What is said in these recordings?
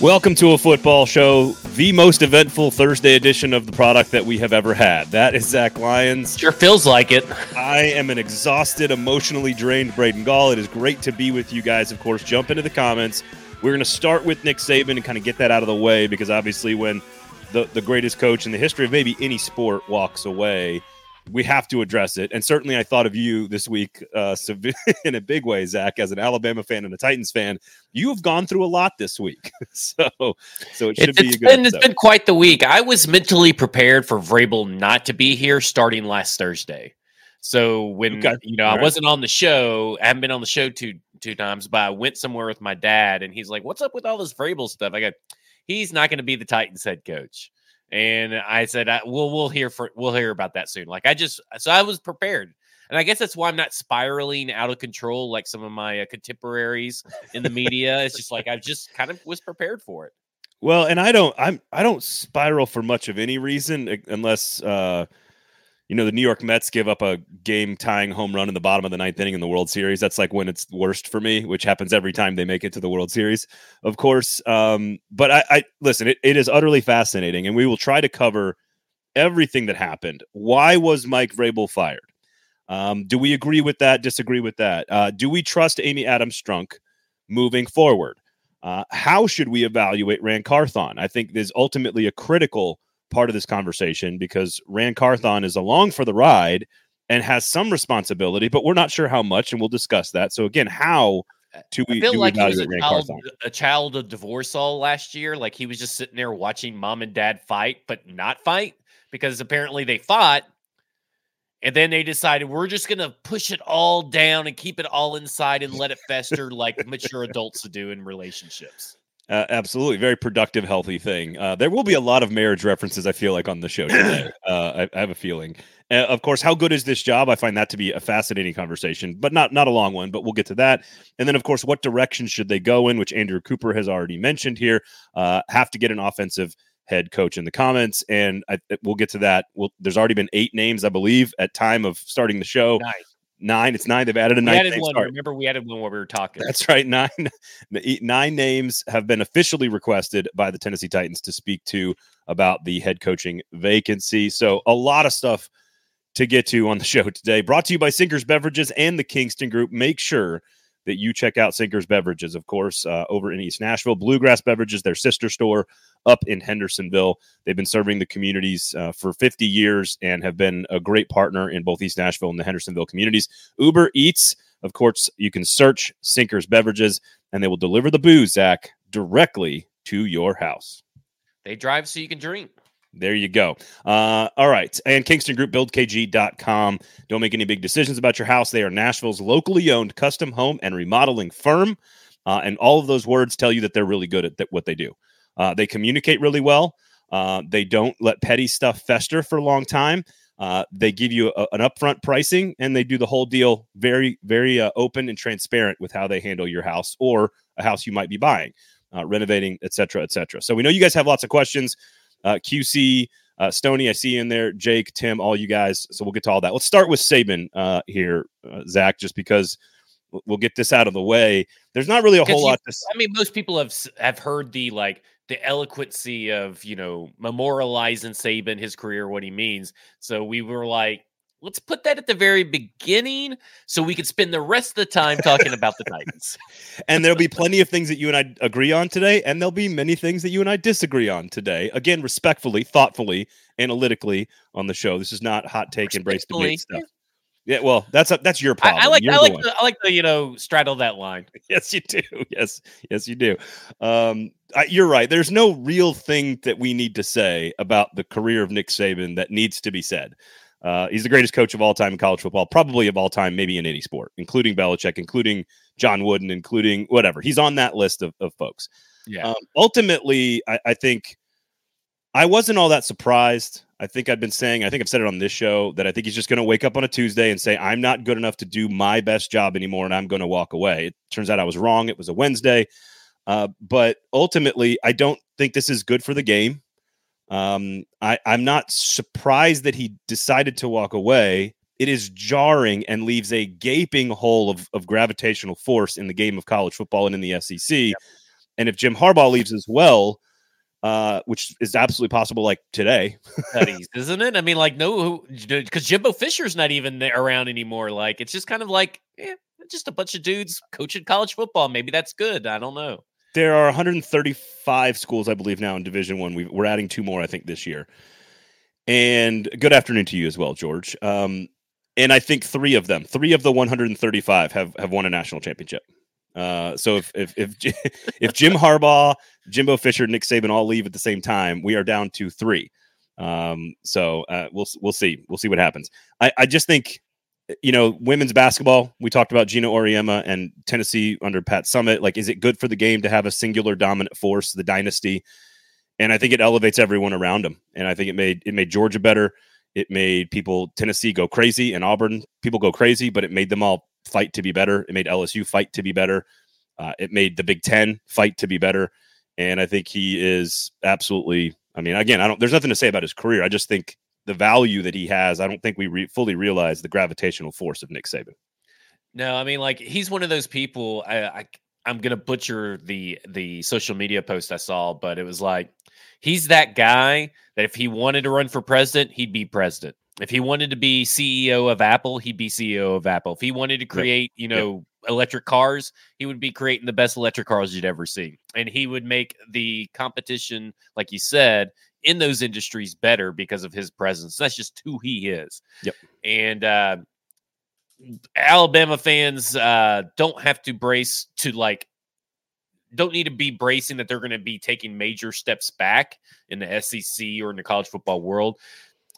Welcome to a football show, the most eventful Thursday edition of the product that we have ever had. That is Zach Lyons. Sure feels like it. I am an exhausted, emotionally drained Braden Gall. It is great to be with you guys. Of course, jump into the comments. We're going to start with Nick Saban and kind of get that out of the way because obviously, when the, the greatest coach in the history of maybe any sport walks away, we have to address it. And certainly, I thought of you this week uh, in a big way, Zach, as an Alabama fan and a Titans fan. You have gone through a lot this week, so so it should it's, be. It's been it's been quite the week. I was mentally prepared for Vrabel not to be here starting last Thursday. So when okay. you know All I right. wasn't on the show, I haven't been on the show two two times, but I went somewhere with my dad, and he's like, "What's up with all this Vrabel stuff?" I go, "He's not going to be the Titans head coach." And I said, I, "We'll we'll hear for we'll hear about that soon." Like I just so I was prepared, and I guess that's why I'm not spiraling out of control like some of my uh, contemporaries in the media. it's just like I just kind of was prepared for it. Well, and I don't I'm I don't spiral for much of any reason unless uh you know, the New York Mets give up a game tying home run in the bottom of the ninth inning in the World Series. That's like when it's worst for me, which happens every time they make it to the World Series, of course. Um, but I, I listen, it, it is utterly fascinating, and we will try to cover everything that happened. Why was Mike Vrabel fired? Um, do we agree with that? Disagree with that? Uh, do we trust Amy Adams Strunk moving forward? Uh, how should we evaluate Ran Carthon? I think there's ultimately a critical part of this conversation because Ran Carthon is along for the ride and has some responsibility, but we're not sure how much, and we'll discuss that. So again, how do we, I feel like he was a child, a child of divorce all last year. Like he was just sitting there watching mom and dad fight, but not fight because apparently they fought. And then they decided we're just going to push it all down and keep it all inside and let it fester like mature adults do in relationships. Uh, absolutely, very productive, healthy thing. Uh, there will be a lot of marriage references. I feel like on the show today. Uh, I, I, have a feeling. Uh, of course, how good is this job? I find that to be a fascinating conversation, but not not a long one. But we'll get to that. And then, of course, what direction should they go in? Which Andrew Cooper has already mentioned here. Uh, have to get an offensive head coach in the comments, and I, we'll get to that. We'll, there's already been eight names, I believe, at time of starting the show. Nice nine. It's nine. They've added a nine. Added one. Remember, we added one while we were talking. That's right. Nine. Nine names have been officially requested by the Tennessee Titans to speak to about the head coaching vacancy. So a lot of stuff to get to on the show today. Brought to you by Sinkers Beverages and the Kingston Group. Make sure that you check out Sinkers Beverages, of course, uh, over in East Nashville. Bluegrass Beverages, their sister store up in Hendersonville. They've been serving the communities uh, for 50 years and have been a great partner in both East Nashville and the Hendersonville communities. Uber Eats, of course, you can search Sinkers Beverages and they will deliver the booze, Zach, directly to your house. They drive so you can drink. There you go. Uh, all right. And Kingston Group, buildkg.com. Don't make any big decisions about your house. They are Nashville's locally owned custom home and remodeling firm. Uh, and all of those words tell you that they're really good at th- what they do. Uh, they communicate really well. Uh, they don't let petty stuff fester for a long time. Uh, they give you a, an upfront pricing and they do the whole deal very, very uh, open and transparent with how they handle your house or a house you might be buying, uh, renovating, etc., etc. So we know you guys have lots of questions. Uh, QC, uh, Stony, I see you in there. Jake, Tim, all you guys. So we'll get to all that. Let's start with Saban uh, here, Zach, just because we'll get this out of the way. There's not really a whole you, lot to. I mean, most people have have heard the like the eloquency of you know memorializing Saban, his career, what he means. So we were like, let's put that at the very beginning so we could spend the rest of the time talking about the Titans. and there'll be plenty of things that you and I agree on today, and there'll be many things that you and I disagree on today. Again, respectfully, thoughtfully, analytically on the show. This is not hot take embrace debate stuff. Yeah, well, that's a, that's your problem. I, I like You're I like the, I like the you know straddle that line. Yes, you do. Yes, yes, you do. Um, I, you're right. There's no real thing that we need to say about the career of Nick Saban that needs to be said. Uh, he's the greatest coach of all time in college football, probably of all time, maybe in any sport, including Belichick, including John Wooden, including whatever. He's on that list of, of folks. Yeah. Um, ultimately, I, I, think I wasn't all that surprised. I think I've been saying, I think I've said it on this show that I think he's just going to wake up on a Tuesday and say, I'm not good enough to do my best job anymore and I'm going to walk away. It turns out I was wrong. It was a Wednesday. Uh, but ultimately, I don't think this is good for the game. Um, I, I'm not surprised that he decided to walk away. It is jarring and leaves a gaping hole of, of gravitational force in the game of college football and in the SEC. Yep. And if Jim Harbaugh leaves as well, uh, which is absolutely possible, like today, isn't it? I mean, like no, because Jimbo Fisher's not even around anymore. Like it's just kind of like, eh, just a bunch of dudes coaching college football. Maybe that's good. I don't know. There are 135 schools, I believe, now in Division One. We are adding two more, I think, this year. And good afternoon to you as well, George. Um, and I think three of them, three of the 135, have have won a national championship. Uh, so if if if, if Jim Harbaugh, Jimbo Fisher, Nick Saban all leave at the same time, we are down to three. Um, so uh, we'll we'll see we'll see what happens. I, I just think you know women's basketball. We talked about Geno Auriemma and Tennessee under Pat Summitt. Like, is it good for the game to have a singular dominant force, the dynasty? And I think it elevates everyone around them. And I think it made it made Georgia better. It made people Tennessee go crazy and Auburn people go crazy, but it made them all fight to be better. It made LSU fight to be better. Uh, it made the Big Ten fight to be better. And I think he is absolutely. I mean, again, I don't. There's nothing to say about his career. I just think the value that he has. I don't think we re- fully realize the gravitational force of Nick Saban. No, I mean, like he's one of those people. I, I I'm gonna butcher the the social media post I saw, but it was like he's that guy that if he wanted to run for president, he'd be president. If he wanted to be CEO of Apple, he'd be CEO of Apple. If he wanted to create, yep. you know. Electric cars, he would be creating the best electric cars you'd ever see. And he would make the competition, like you said, in those industries better because of his presence. That's just who he is. Yep. And uh, Alabama fans uh, don't have to brace to like don't need to be bracing that they're going to be taking major steps back in the SEC or in the college football world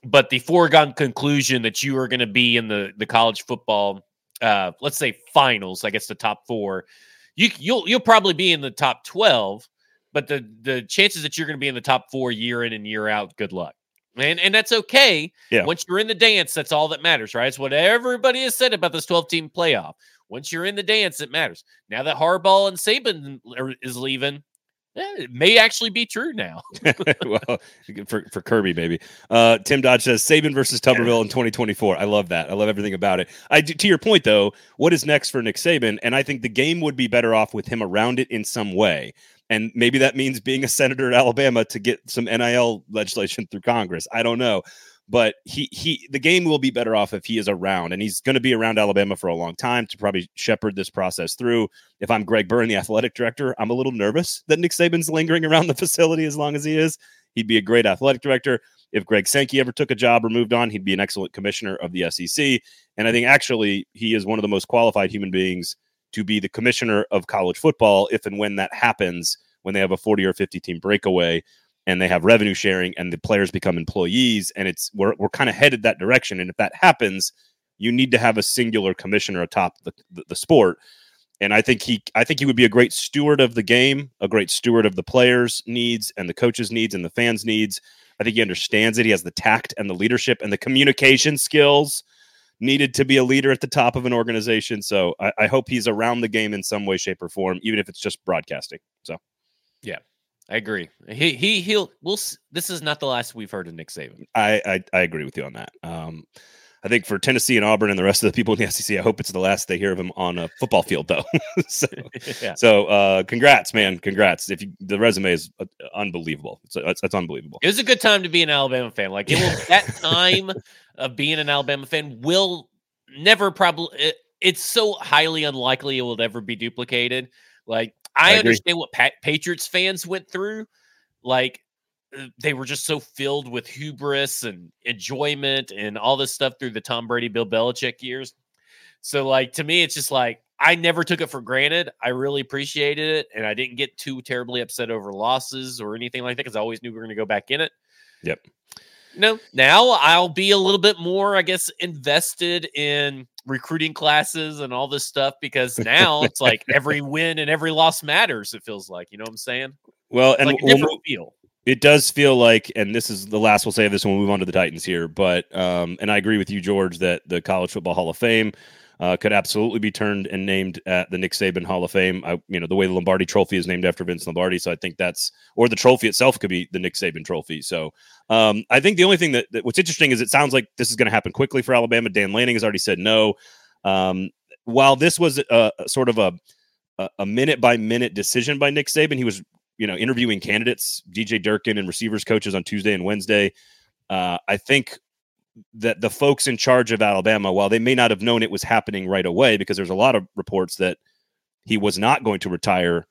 but the foregone conclusion that you are going to be in the the college football, uh, let's say finals, I guess the top four, you you'll you'll probably be in the top twelve, but the the chances that you're going to be in the top four year in and year out, good luck. And and that's okay. Yeah. Once you're in the dance, that's all that matters, right? It's what everybody has said about this 12 team playoff. Once you're in the dance, it matters. Now that Harbaugh and Saban is leaving, yeah, it may actually be true now. well, for, for Kirby, maybe. Uh, Tim Dodge says Saban versus Tuberville in 2024. I love that. I love everything about it. I to your point though, what is next for Nick Saban? And I think the game would be better off with him around it in some way. And maybe that means being a senator at Alabama to get some NIL legislation through Congress. I don't know but he he the game will be better off if he is around and he's going to be around Alabama for a long time to probably shepherd this process through. If I'm Greg Byrne, the athletic director, I'm a little nervous that Nick Saban's lingering around the facility as long as he is. He'd be a great athletic director. If Greg Sankey ever took a job or moved on, he'd be an excellent commissioner of the SEC. And I think actually he is one of the most qualified human beings to be the commissioner of college football if and when that happens, when they have a 40 or 50 team breakaway and they have revenue sharing and the players become employees and it's we're, we're kind of headed that direction. And if that happens you need to have a singular commissioner atop the, the, the, sport. And i think he i think he would be a great steward of the game a great steward of the players needs and the coaches needs and the fans needs. I think he understands it. He has the tact and the leadership and the communication skills needed to be a leader at the top of an organization. So I, I hope he's around the game in some way shape or form even if it's just broadcasting. So. Yeah I agree. He he he'll. We'll. This is not the last we've heard of Nick Saban. I I, I agree with you on that. Um, I think for Tennessee and Auburn and the rest of the people in the SEC, I hope it's the last they hear of him on a football field, though. so, yeah. so uh, congrats, man, congrats! If you, the resume is uh, unbelievable, it's, it's, it's unbelievable. It was a good time to be an Alabama fan. Like it will, that time of being an Alabama fan will never probably. It, it's so highly unlikely it will ever be duplicated. Like I, I understand what pa- Patriots fans went through. Like uh, they were just so filled with hubris and enjoyment and all this stuff through the Tom Brady, Bill Belichick years. So, like to me, it's just like I never took it for granted. I really appreciated it, and I didn't get too terribly upset over losses or anything like that because I always knew we were going to go back in it. Yep. No, now I'll be a little bit more, I guess, invested in recruiting classes and all this stuff because now it's like every win and every loss matters. It feels like you know what I'm saying. Well, and like different feel. It does feel like, and this is the last we'll say of this when we move on to the Titans here. But um, and I agree with you, George, that the College Football Hall of Fame uh, could absolutely be turned and named at the Nick Saban Hall of Fame. I, you know, the way the Lombardi Trophy is named after Vince Lombardi, so I think that's or the trophy itself could be the Nick Saban Trophy. So um, I think the only thing that, that, what's interesting is it sounds like this is going to happen quickly for Alabama. Dan Lanning has already said no. Um, while this was a, a sort of a a, minute by minute decision by Nick Saban. He was, you know, interviewing candidates, DJ Durkin and receivers coaches on Tuesday and Wednesday. Uh, I think that the folks in charge of Alabama, while they may not have known it was happening right away, because there's a lot of reports that he was not going to retire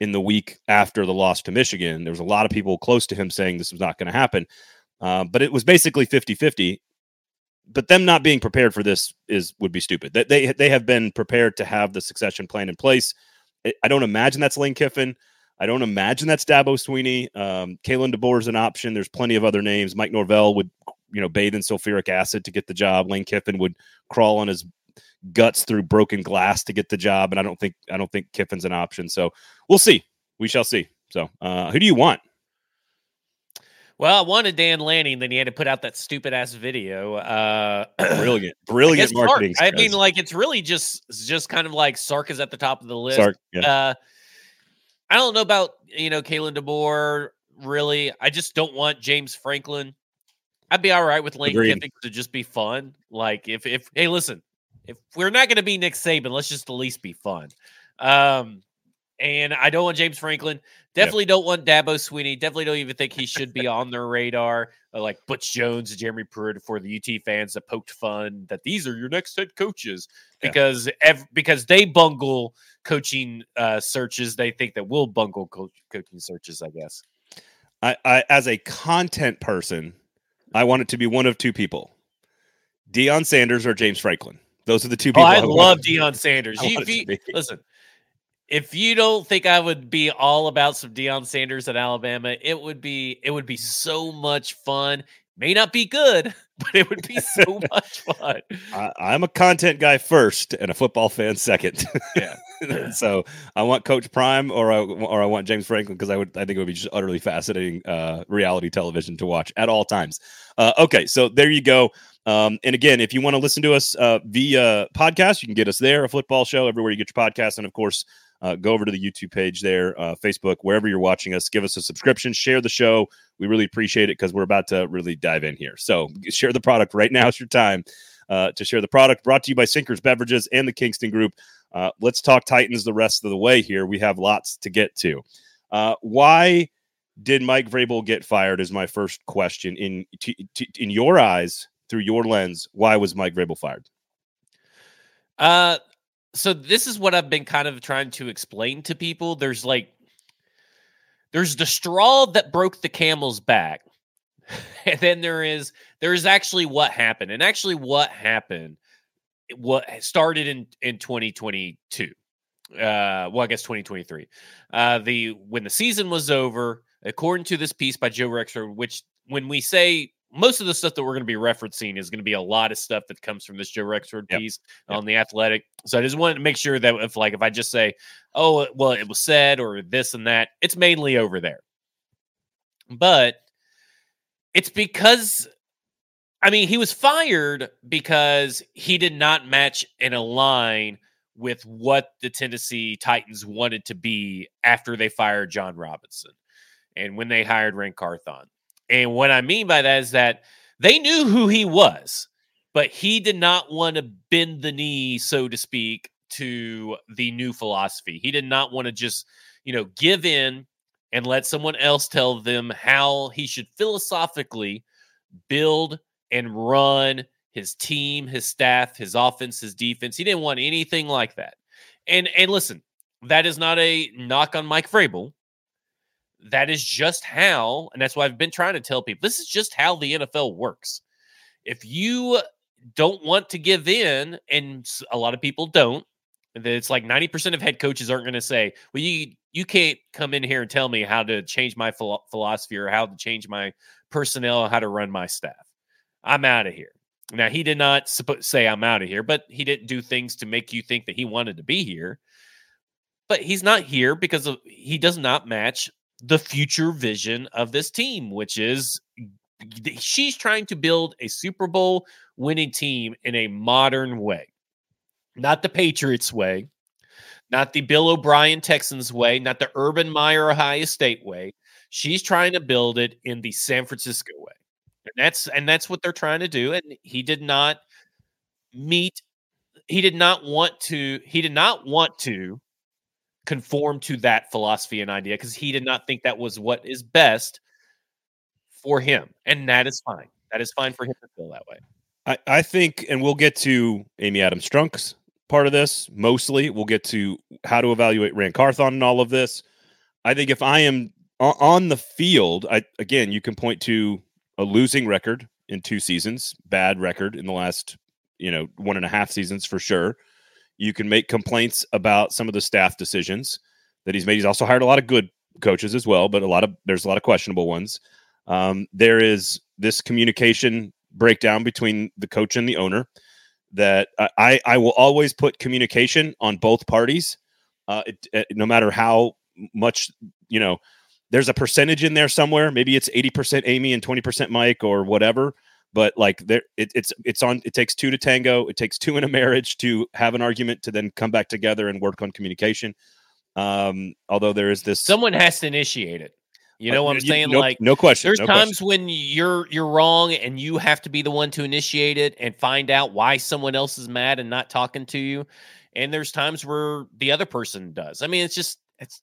in the week after the loss to Michigan. There was a lot of people close to him saying this was not going to happen. Uh, but it was basically 50 50. But them not being prepared for this is would be stupid. They, they they have been prepared to have the succession plan in place. I don't imagine that's Lane Kiffin. I don't imagine that's Dabo Swinney. Um, Kalen DeBoer is an option. There's plenty of other names. Mike Norvell would, you know, bathe in sulfuric acid to get the job. Lane Kiffin would crawl on his guts through broken glass to get the job. And I don't think I don't think Kiffin's an option. So we'll see. We shall see. So uh, who do you want? Well, I wanted Dan Lanning, then he had to put out that stupid ass video. Uh, brilliant, brilliant marketing. Sark, I mean, like it's really just just kind of like Sark is at the top of the list. Sark, yeah. uh, I don't know about you know Kalen DeBoer. Really, I just don't want James Franklin. I'd be all right with Lane Agreed. Kiffin to just be fun. Like if if hey, listen, if we're not going to be Nick Saban, let's just at least be fun. Um, and I don't want James Franklin. Definitely yep. don't want Dabo Swinney. Definitely don't even think he should be on their radar. Uh, like Butch Jones, Jeremy Pruitt for the UT fans that poked fun that these are your next head coaches because yeah. ev- because they bungle coaching uh, searches. They think that we'll bungle co- coaching searches. I guess. I, I as a content person, I want it to be one of two people: Deion Sanders or James Franklin. Those are the two oh, people. Oh, I, I love Deion Sanders. You, listen, if you don't think I would be all about some Deion Sanders at Alabama, it would be it would be so much fun. May not be good, but it would be so much fun. I, am a content guy first and a football fan second. Yeah. so I want Coach Prime or I, or I want James Franklin because I would I think it would be just utterly fascinating uh, reality television to watch at all times. Uh, okay, so there you go. Um, and again, if you want to listen to us uh, via podcast, you can get us there, a football show, everywhere you get your podcast. And of course, uh, go over to the YouTube page there, uh, Facebook, wherever you're watching us. Give us a subscription, share the show. We really appreciate it because we're about to really dive in here. So share the product right now. It's your time uh, to share the product. Brought to you by Sinkers Beverages and the Kingston Group. Uh, let's talk Titans the rest of the way here. We have lots to get to. Uh, why did Mike Vrabel get fired? Is my first question. In t- t- in your eyes, through your lens, why was Mike Vrabel fired? Uh, so this is what I've been kind of trying to explain to people. There's like, there's the straw that broke the camel's back, and then there is there is actually what happened, and actually what happened, what started in in 2022. Uh, well, I guess 2023. Uh, the when the season was over, according to this piece by Joe Rexrode, which when we say most of the stuff that we're going to be referencing is going to be a lot of stuff that comes from this Joe Rexrode yep. piece yep. on the Athletic. So I just wanted to make sure that if like if I just say, "Oh, well, it was said" or this and that, it's mainly over there. But it's because I mean, he was fired because he did not match and align with what the Tennessee Titans wanted to be after they fired Jon Robinson and when they hired Ran Carthon. And what I mean by that is that they knew who he was, but he did not want to bend the knee, so to speak, to the new philosophy. He did not want to just, you know, give in and let someone else tell them how he should philosophically build and run his team, his staff, his offense, his defense. He didn't want anything like that. And and listen, that is not a knock on Mike Vrabel that is just how, and that's why I've been trying to tell people this is just how the NFL works. If you don't want to give in, and a lot of people don't, it's like 90% of head coaches aren't going to say, well, you you can't come in here and tell me how to change my philosophy or how to change my personnel how to run my staff. I'm out of here. Now, he did not say I'm out of here, but he didn't do things to make you think that he wanted to be here. But he's not here because of, he does not match the future vision of this team, which is she's trying to build a Super Bowl winning team in a modern way, not the Patriots way, not the Bill O'Brien Texans way, not the Urban Meyer Ohio State way. She's trying to build it in the San Francisco way. And that's and that's what they're trying to do. And he did not meet he did not want to he did not want to conform to that philosophy and idea because he did not think that was what is best for him. And that is fine. That is fine for him to feel that way. I, I think, and we'll get to Amy Adams Strunk's part of this mostly. We'll get to how to evaluate Ran Carthon and all of this. I think if I am on the field, I again, you can point to a losing record in two seasons, bad record in the last, you know, one and a half seasons for sure. You can make complaints about some of the staff decisions that he's made. He's also hired a lot of good coaches as well, but a lot of there's a lot of questionable ones. Um, there is this communication breakdown between the coach and the owner that I, I will always put communication on both parties, uh, it, it, no matter how much you know. There's a percentage in there somewhere. Maybe it's 80% Amy and 20% Mike or whatever but like there it, it's it's on it takes two to tango it takes two in a marriage to have an argument to then come back together and work on communication. Um although there is this someone has to initiate it. You know uh, what i'm saying? no, like no question there's no times question. when you're you're wrong and you have to be the one to initiate it and find out why someone else is mad and not talking to you. And there's times where the other person does. I mean it's just it's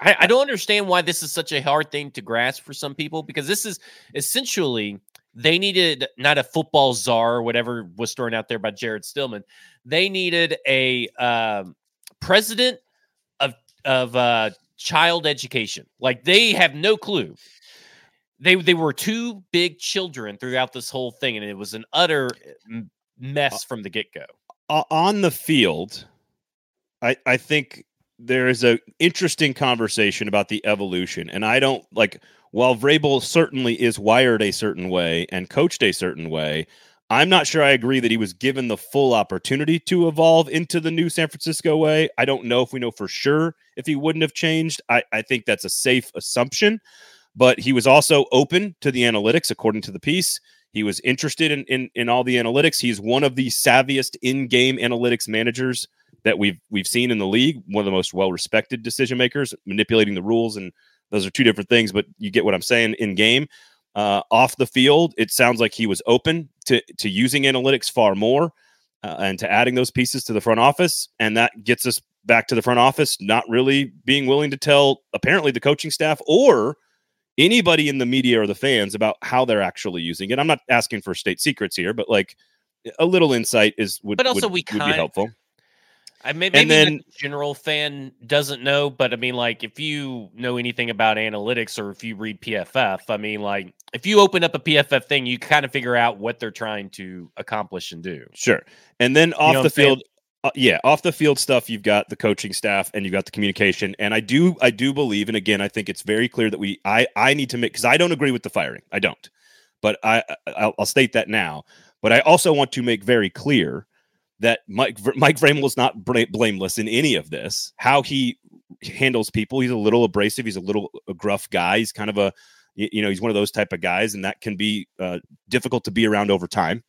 I, I don't understand why this is such a hard thing to grasp for some people because this is essentially they needed not a football czar or whatever was thrown out there by Jared Stillman. They needed a um, president of of uh, child education. Like they have no clue. They they were two big children throughout this whole thing, and it was an utter eh, mess from the get go. On the field, I I think there is a interesting conversation about the evolution, and I don't like while Vrabel certainly is wired a certain way and coached a certain way, I'm not sure I agree that he was given the full opportunity to evolve into the new San Francisco way. I don't know if we know for sure if he wouldn't have changed. I, I think that's a safe assumption, but he was also open to the analytics, according to the piece. He was interested in, in, in all the analytics. He's one of the savviest in-game analytics managers that we've we've seen in the league. One of the most well-respected decision makers, manipulating the rules and those are two different things, but you get what I'm saying in game. Uh, off the field, it sounds like he was open to to using analytics far more uh, and to adding those pieces to the front office, and that gets us back to the front office not really being willing to tell apparently the coaching staff or anybody in the media or the fans about how they're actually using it. I'm not asking for state secrets here, but like a little insight is would, but also would, we would be helpful. I mean, maybe then, the general fan doesn't know, but I mean, like, if you know anything about analytics or if you read PFF, I mean, like, if you open up a PFF thing, you kind of figure out what they're trying to accomplish and do. Sure. And then off you know the field, uh, yeah, off the field stuff, you've got the coaching staff and you've got the communication. And I do, I do believe, and again, I think it's very clear that we, I, I need to make because I don't agree with the firing. I don't, but I, I'll, I'll state that now. But I also want to make very clear that Mike Mike Vrabel is not blameless in any of this. How he handles people, he's a little abrasive. He's a little a gruff guy. He's kind of a you know he's one of those type of guys, and that can be uh, difficult to be around over time.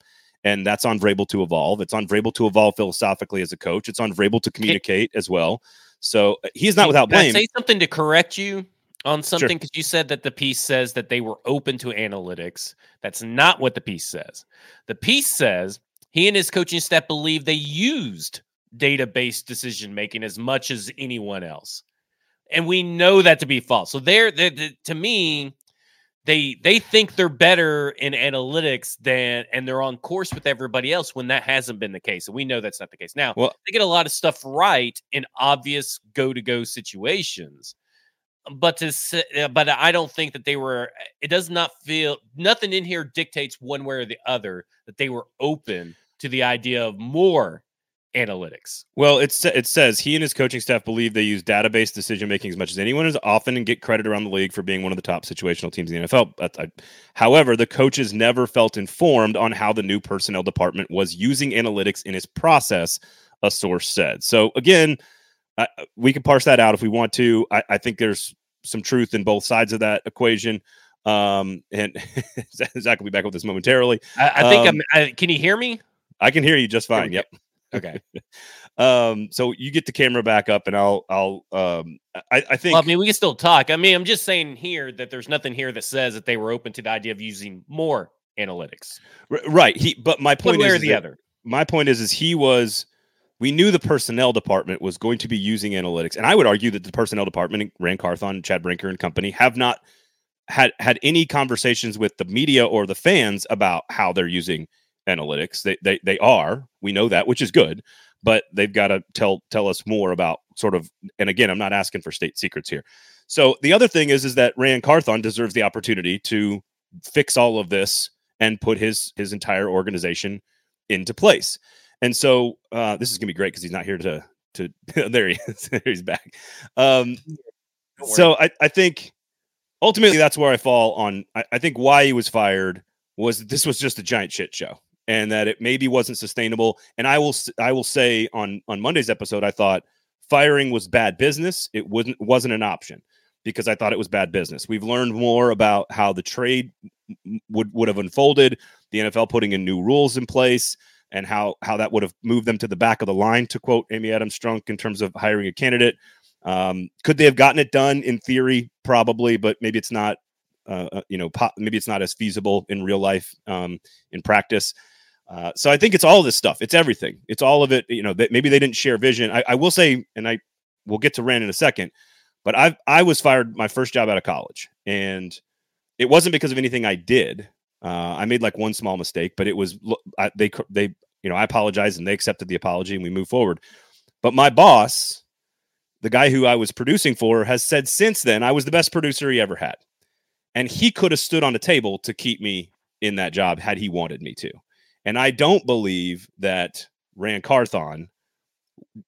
And that's on Vrabel to evolve. It's on Vrabel to evolve philosophically as a coach. It's on Vrabel to communicate as well. So uh, he's not without blame. say something to correct you on something because sure. you said that the piece says that they were open to analytics. That's not what the piece says. The piece says he and his coaching staff believe they used data-based decision making as much as anyone else. And we know that to be false. So they're, they're, they're, to me, they they think they're better in analytics than and they're on course with everybody else when that hasn't been the case. And we know that's not the case. Now, well, they get a lot of stuff right in obvious go to go situations but to say, uh, but I don't think that they were. It does not feel nothing in here dictates one way or the other that they were open to the idea of more analytics. Well, it's it says he and his coaching staff believe they use data-based decision making as much as anyone is often and get credit around the league for being one of the top situational teams in the NFL. I, however, the coaches never felt informed on how the new personnel department was using analytics in its process. A source said. So again, we can parse that out if we want to. I, I think there's some truth in both sides of that equation. Um, and Zach will be back with this momentarily. I, I think um, I'm. I, can you hear me? I can hear you just fine. Yep. Okay. um, so you get the camera back up, and I'll, I'll, um, I, I think. Well, I mean, we can still talk. I mean, I'm just saying here that there's nothing here that says that they were open to the idea of using more analytics. R- right. He, but my point One is, or the other. My point is, is he was we knew the personnel department was going to be using analytics. And I would argue that the personnel department, Ran Carthon, Chad Brinker, and company have not had had any conversations with the media or the fans about how they're using analytics. They they they are. We know that, which is good, but they've got to tell tell us more about sort of and again, I'm not asking for state secrets here. So the other thing is is that Ran Carthon deserves the opportunity to fix all of this and put his his entire organization into place. And so uh, this is gonna be great because he's not here to to there he is. he's back. Um, so I, I think ultimately that's where I fall on. I, I think why he was fired was this was just a giant shit show and that it maybe wasn't sustainable. And I will I will say on on Monday's episode, I thought firing was bad business. It wasn't wasn't an option because I thought it was bad business. We've learned more about how the trade would would have unfolded, the NFL putting in new rules in place and how how that would have moved them to the back of the line, to quote Amy Adams Strunk, in terms of hiring a candidate. Um, could they have gotten it done in theory? Probably, but maybe it's not. Uh, uh you know, po- maybe it's not as feasible in real life, um, in practice. Uh, so I think it's all this stuff. It's everything. It's all of it. You know, that maybe they didn't share vision. I, I will say, and I will get to Ran in a second, but I I was fired my first job out of college, and it wasn't because of anything I did. Uh, I made like one small mistake, but it was I, they they you know I apologized and they accepted the apology and we moved forward. But my boss, the guy who I was producing for, has said since then I was the best producer he ever had, and he could have stood on the table to keep me in that job had he wanted me to. And I don't believe that Ran Carthon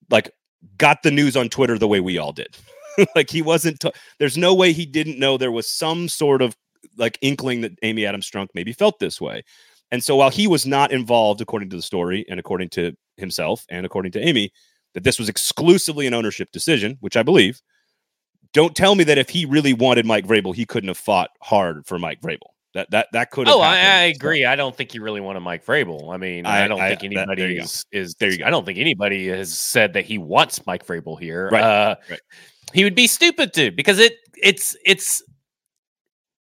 like got the news on Twitter the way we all did. like he wasn't. T- there's no way he didn't know there was some sort of like inkling that Amy Adams Strunk maybe felt this way. And so while he was not involved, according to the story and according to himself and according to Amy, that this was exclusively an ownership decision, which I believe. Don't tell me that if he really wanted Mike Vrabel, he couldn't have fought hard for Mike Vrabel. That that that could. Oh, I, I, agree. I don't think you really wanted Mike Vrabel. I mean, I, I don't I, think anybody that, is is there. I don't think anybody has said that he wants Mike Vrabel here. Right. Uh, right. He would be stupid to because it it's it's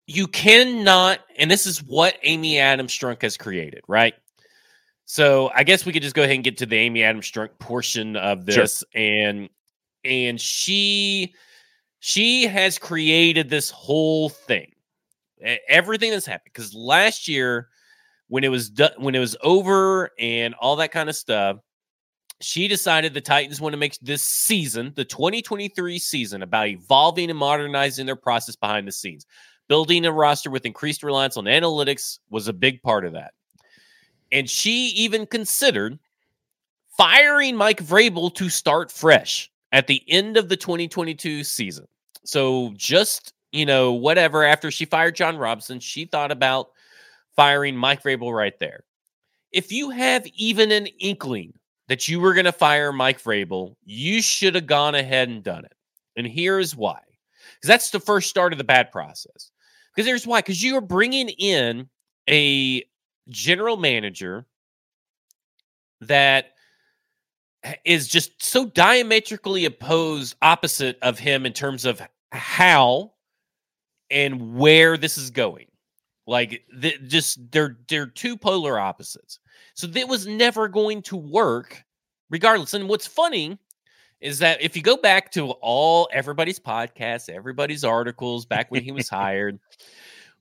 you cannot, and this is what Amy Adams Strunk has created, right? So I guess we could just go ahead and get to the Amy Adams Strunk portion of this, sure. and and she she has created this whole thing, everything that's happened. Because last year, when it was done, when it was over, and all that kind of stuff, she decided the Titans want to make this season, the 2023 season, about evolving and modernizing their process behind the scenes. Building a roster with increased reliance on analytics was a big part of that. And she even considered firing Mike Vrabel to start fresh at the end of the 2022 season. So just, you know, whatever, after she fired Jon Robinson, she thought about firing Mike Vrabel right there. If you have even an inkling that you were going to fire Mike Vrabel, you should have gone ahead and done it. And here's why. Because that's the first start of the bad process. Because there's why. Because you are bringing in a general manager that is just so diametrically opposed opposite of him in terms of how and where this is going like the, just they're they're two polar opposites so that was never going to work regardless and what's funny is that if you go back to all everybody's podcasts, everybody's articles back when he was hired,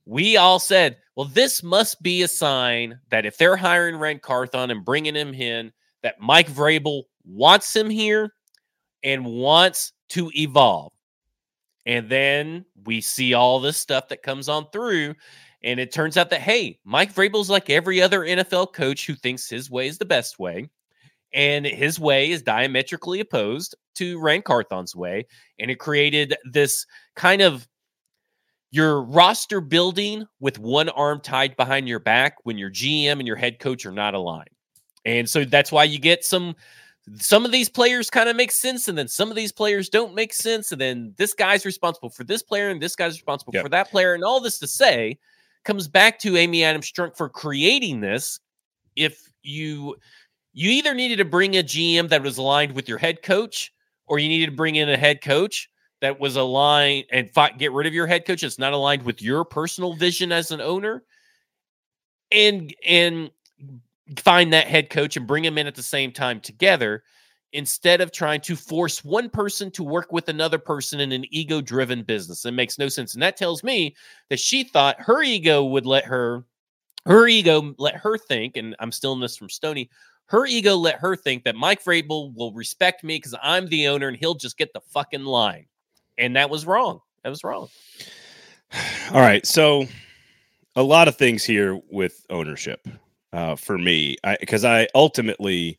we all said, well, this must be a sign that if they're hiring Ran Carthon and bringing him in, that Mike Vrabel wants him here and wants to evolve. And then we see all this stuff that comes on through. And it turns out that, hey, Mike Vrabel's like every other NFL coach who thinks his way is the best way and his way is diametrically opposed to Ran Carthon's way, and it created this kind of your roster building with one arm tied behind your back when your GM and your head coach are not aligned. And so that's why you get some some of these players kind of make sense and then some of these players don't make sense and then this guy's responsible for this player and this guy's responsible yep. for that player and all this to say comes back to Amy Adams Strunk for creating this if you you either needed to bring a GM that was aligned with your head coach, or you needed to bring in a head coach that was aligned and get rid of your head coach that's not aligned with your personal vision as an owner, and and find that head coach and bring him in at the same time together. instead of trying to force one person to work with another person in an ego driven business. It makes no sense. And that tells me that she thought her ego would let her, her ego let her think, and I'm stealing this from Stony, her ego let her think that Mike Vrabel will respect me because I'm the owner and he'll just get the fucking line. And that was wrong. That was wrong. All right. So a lot of things here with ownership uh, for me, because I, I ultimately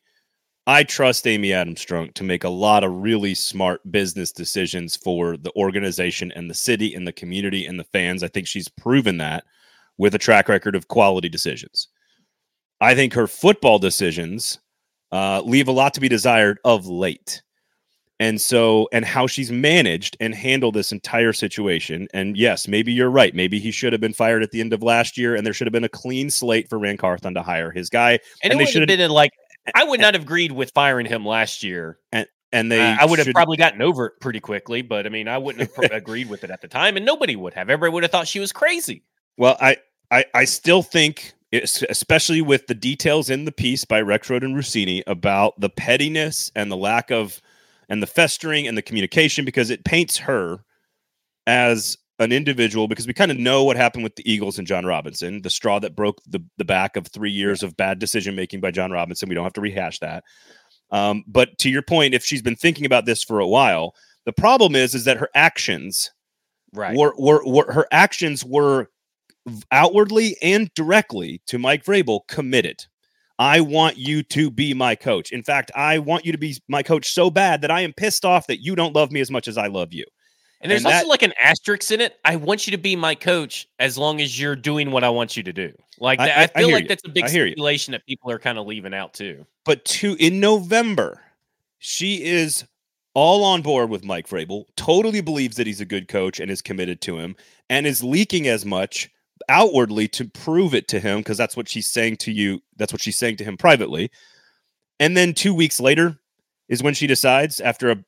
I trust Amy Adams Strunk to make a lot of really smart business decisions for the organization and the city and the community and the fans. I think she's proven that with a track record of quality decisions. I think her football decisions uh, leave a lot to be desired of late. And so, and how she's managed and handled this entire situation. And yes, maybe you're right. Maybe he should have been fired at the end of last year, and there should have been a clean slate for Ran Carthon to hire his guy. And, and it would have been like I would not have agreed with firing him last year. And and they uh, I would have should... probably gotten over it pretty quickly, but I mean, I wouldn't have agreed with it at the time, and nobody would have. Everybody would have thought she was crazy. Well, I I, I still think, especially with the details in the piece by Rexrode and Russini about the pettiness and the lack of and the festering and the communication, because it paints her as an individual because we kind of know what happened with the Eagles and Jon Robinson, the straw that broke the, the back of three years of bad decision making by Jon Robinson. We don't have to rehash that. Um, but to your point, if she's been thinking about this for a while, the problem is is that her actions right were, were, were her actions were outwardly and directly to Mike Vrabel committed. I want you to be my coach. In fact, I want you to be my coach so bad that I am pissed off that you don't love me as much as I love you. And there's and also that, like an asterisk in it. I want you to be my coach as long as you're doing what I want you to do. Like I, I, I feel like you. that's a big stipulation that people are kind of leaving out too. But to in November, she is all on board with Mike Vrabel, totally believes that he's a good coach and is committed to him, and is leaking as much outwardly to prove it to him because that's what she's saying to you. That's what she's saying to him privately. And then two weeks later is when she decides, after a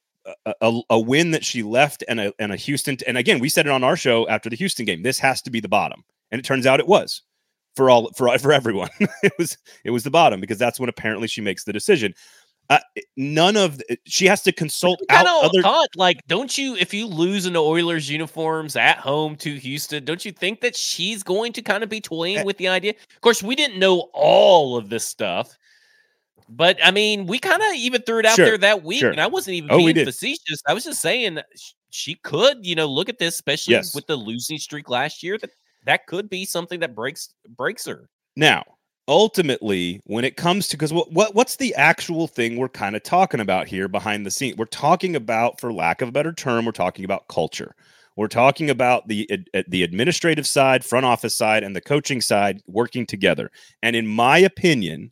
a, a, win that she left and a, and a Houston. And again, we said it on our show after the Houston game. This has to be the bottom. And it turns out it was for all, for, for everyone. it was, it was the bottom because that's when apparently she makes the decision. Uh, none of the, she has to consult out other thought, like don't you if you lose in the Oilers uniforms at home to Houston don't you think that she's going to kind of be toying uh, with the idea of course we didn't know all of this stuff but I mean, we kind of even threw it out sure, there that week, sure. and I wasn't even oh, being facetious. I was just saying she could, you know, look at this, especially yes. with the losing streak last year. That that could be something that breaks breaks her. Now, ultimately, when it comes to because what, what what's the actual thing we're kind of talking about here behind the scene? We're talking about, for lack of a better term, we're talking about culture. We're talking about the eh, the administrative side, front office side, and the coaching side working together. And in my opinion,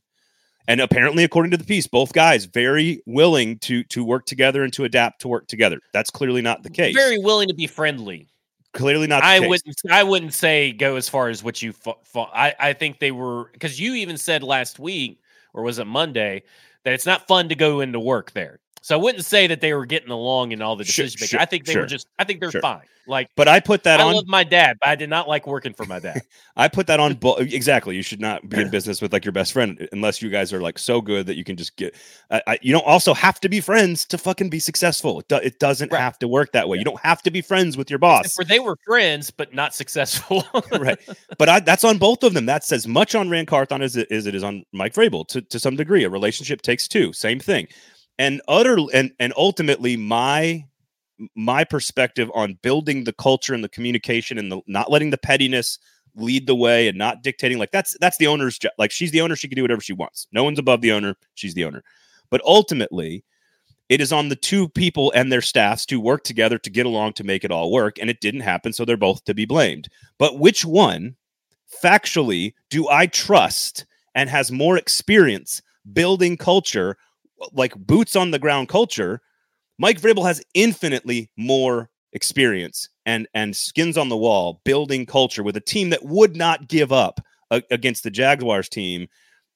and apparently according to the piece both guys very willing to to work together and to adapt to work together that's clearly not the case very willing to be friendly clearly not i case. wouldn't i wouldn't say go as far as what you i i think they were because you even said last week or was it monday that it's not fun to go into work there so I wouldn't say that they were getting along in all the decision making. Sure, I think they sure. were just. I think they're fine. Like, but I put that I on. love my dad, but I did not like working for my dad. I put that on. Bo- exactly. You should not be in business with like your best friend unless you guys are like so good that you can just get. I, you don't also have to be friends to fucking be successful. It, do, it doesn't right. have to work that way. You don't have to be friends with your boss. For they were friends, but not successful. right. But I, that's on both of them. That's as much on Ran Carthon as it, as it is on Mike Vrabel to to some degree. A relationship takes two. Same thing and utter and and ultimately my my perspective on building the culture and the communication and the not letting the pettiness lead the way and not dictating like that's that's the owner's job like she's the owner she can do whatever she wants. No one's above the owner she's the owner. But ultimately it is on the two people and their staffs to work together to get along to make it all work and it didn't happen so they're both to be blamed. But which one factually do i trust and has more experience building culture like boots on the ground culture, Mike Vrabel has infinitely more experience and and skins on the wall building culture with a team that would not give up a, against the Jaguars team.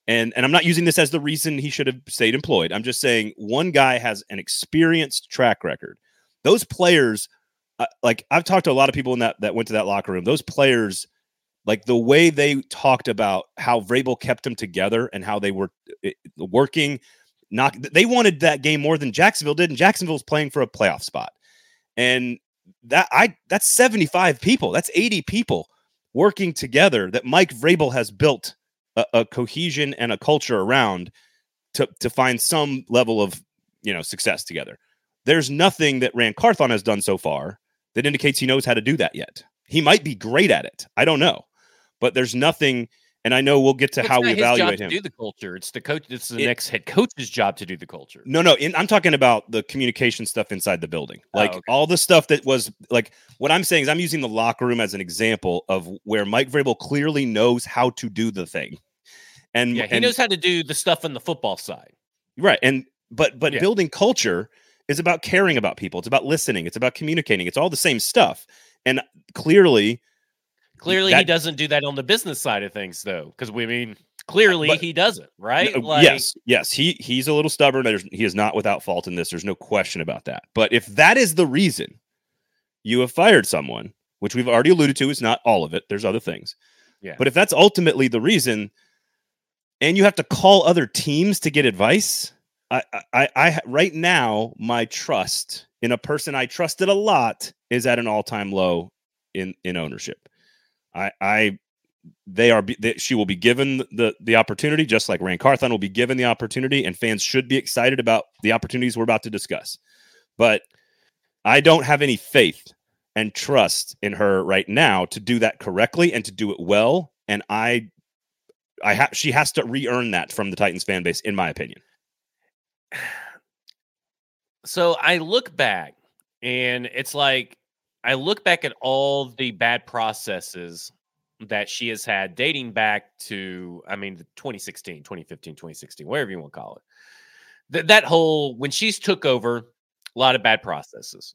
And and I'm not using this as the reason he should have stayed employed. I'm just saying one guy has an experienced track record. Those players, uh, like I've talked to a lot of people in that that went to that locker room. Those players like the way they talked about how Vrabel kept them together and how they were working knock. They wanted that game more than Jacksonville did, and Jacksonville's playing for a playoff spot. And that I that's 75 people. That's 80 people working together that Mike Vrabel has built a, a cohesion and a culture around to to find some level of you know success together. There's nothing that Ran Carthon has done so far that indicates he knows how to do that yet. He might be great at it. I don't know, but there's nothing and I know we'll get to it's how we evaluate him. do the culture. It's the coach. It's the it, next head coach's job to do the culture. No, no. In, I'm talking about the communication stuff inside the building, oh, like oh, okay. all the stuff that was like. What I'm saying is, I'm using the locker room as an example of where Mike Vrabel clearly knows how to do the thing, and yeah, he and, knows how to do the stuff on the football side, right? And but but yeah. building culture is about caring about people. It's about listening. It's about communicating. It's all the same stuff, and clearly Clearly, that, he doesn't do that on the business side of things, though, because we mean clearly but, he doesn't, right? No, like, yes, yes, he he's a little stubborn. There's, he is not without fault in this. There's no question about that. But if that is the reason you have fired someone, which we've already alluded to, is not all of it. There's other things. Yeah. But if that's ultimately the reason, and you have to call other teams to get advice, I, I, I right now my trust in a person I trusted a lot is at an all time low in in ownership. I, I they are they, she will be given the the opportunity just like Ran Carthon will be given the opportunity and fans should be excited about the opportunities we're about to discuss. But I don't have any faith and trust in her right now to do that correctly and to do it well and I I have she has to re-earn that from the Titans fan base in my opinion. So I look back and it's like I look back at all the bad processes that she has had dating back to, I mean, 2016, 2015, 2016, whatever you want to call it. Th- that whole, when she's took over, a lot of bad processes.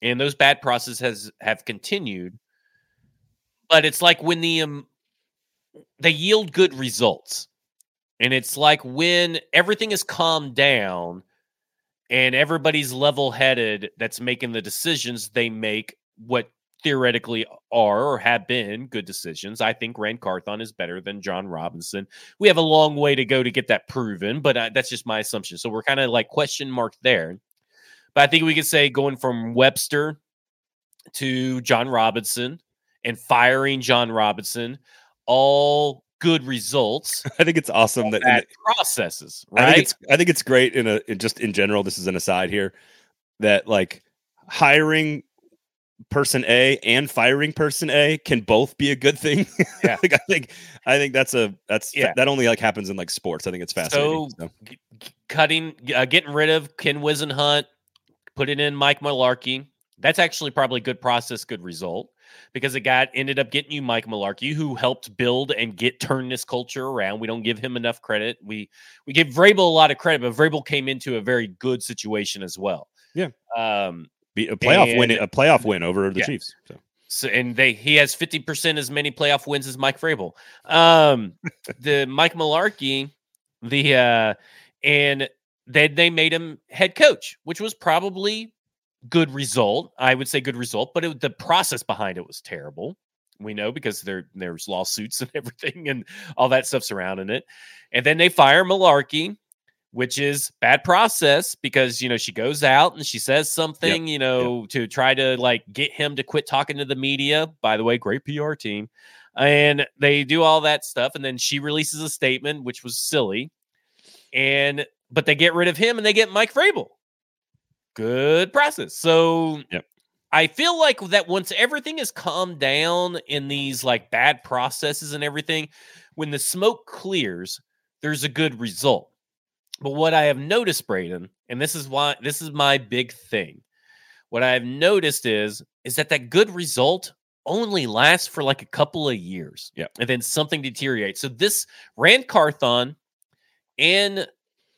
And those bad processes has, have continued. But it's like when the, um, they yield good results. And it's like when everything is calmed down and everybody's level headed that's making the decisions they make what theoretically are or have been good decisions. I think Ran Carthon is better than Jon Robinson. We have a long way to go to get that proven, but uh, that's just my assumption. So we're kind of like question mark there. But I think we could say going from Webster to Jon Robinson and firing Jon Robinson, all good results. I think it's awesome that, that processes. Right? I think it's I think it's great in a in just in general. This is an aside here that like hiring person A and firing person A can both be a good thing. Yeah, like, I think I think that's a that's yeah. that only like happens in like sports. I think it's fascinating. So, so. G- cutting, uh, getting rid of Ken Whisenhunt, putting in Mike Mularkey. That's actually probably good process, good result because it got ended up getting you Mike Mularkey, who helped build and get turn this culture around. We don't give him enough credit. We we give Vrabel a lot of credit, but Vrabel came into a very good situation as well. Yeah. Um, be a playoff and, win, a playoff win over the yeah. Chiefs. So. So, and they he has 50% as many playoff wins as Mike Vrabel. Um the Mike Mularkey, the uh and then they made him head coach, which was probably good result. I would say good result, but it, the process behind it was terrible. We know because there there's lawsuits and everything and all that stuff surrounding it. And then they fire Mularkey which is bad process because you know she goes out and she says something yep. you know yep. to try to like get him to quit talking to the media by the way great pr team and they do all that stuff and then she releases a statement which was silly and but they get rid of him and they get mike vrabel good process so yep. i feel like that once everything is calmed down in these like bad processes and everything when the smoke clears there's a good result but what I have noticed, Braden, and this is why this is my big thing. What I've noticed is is that that good result only lasts for like a couple of years. Yeah. And then something deteriorates. So this Ran Carthon and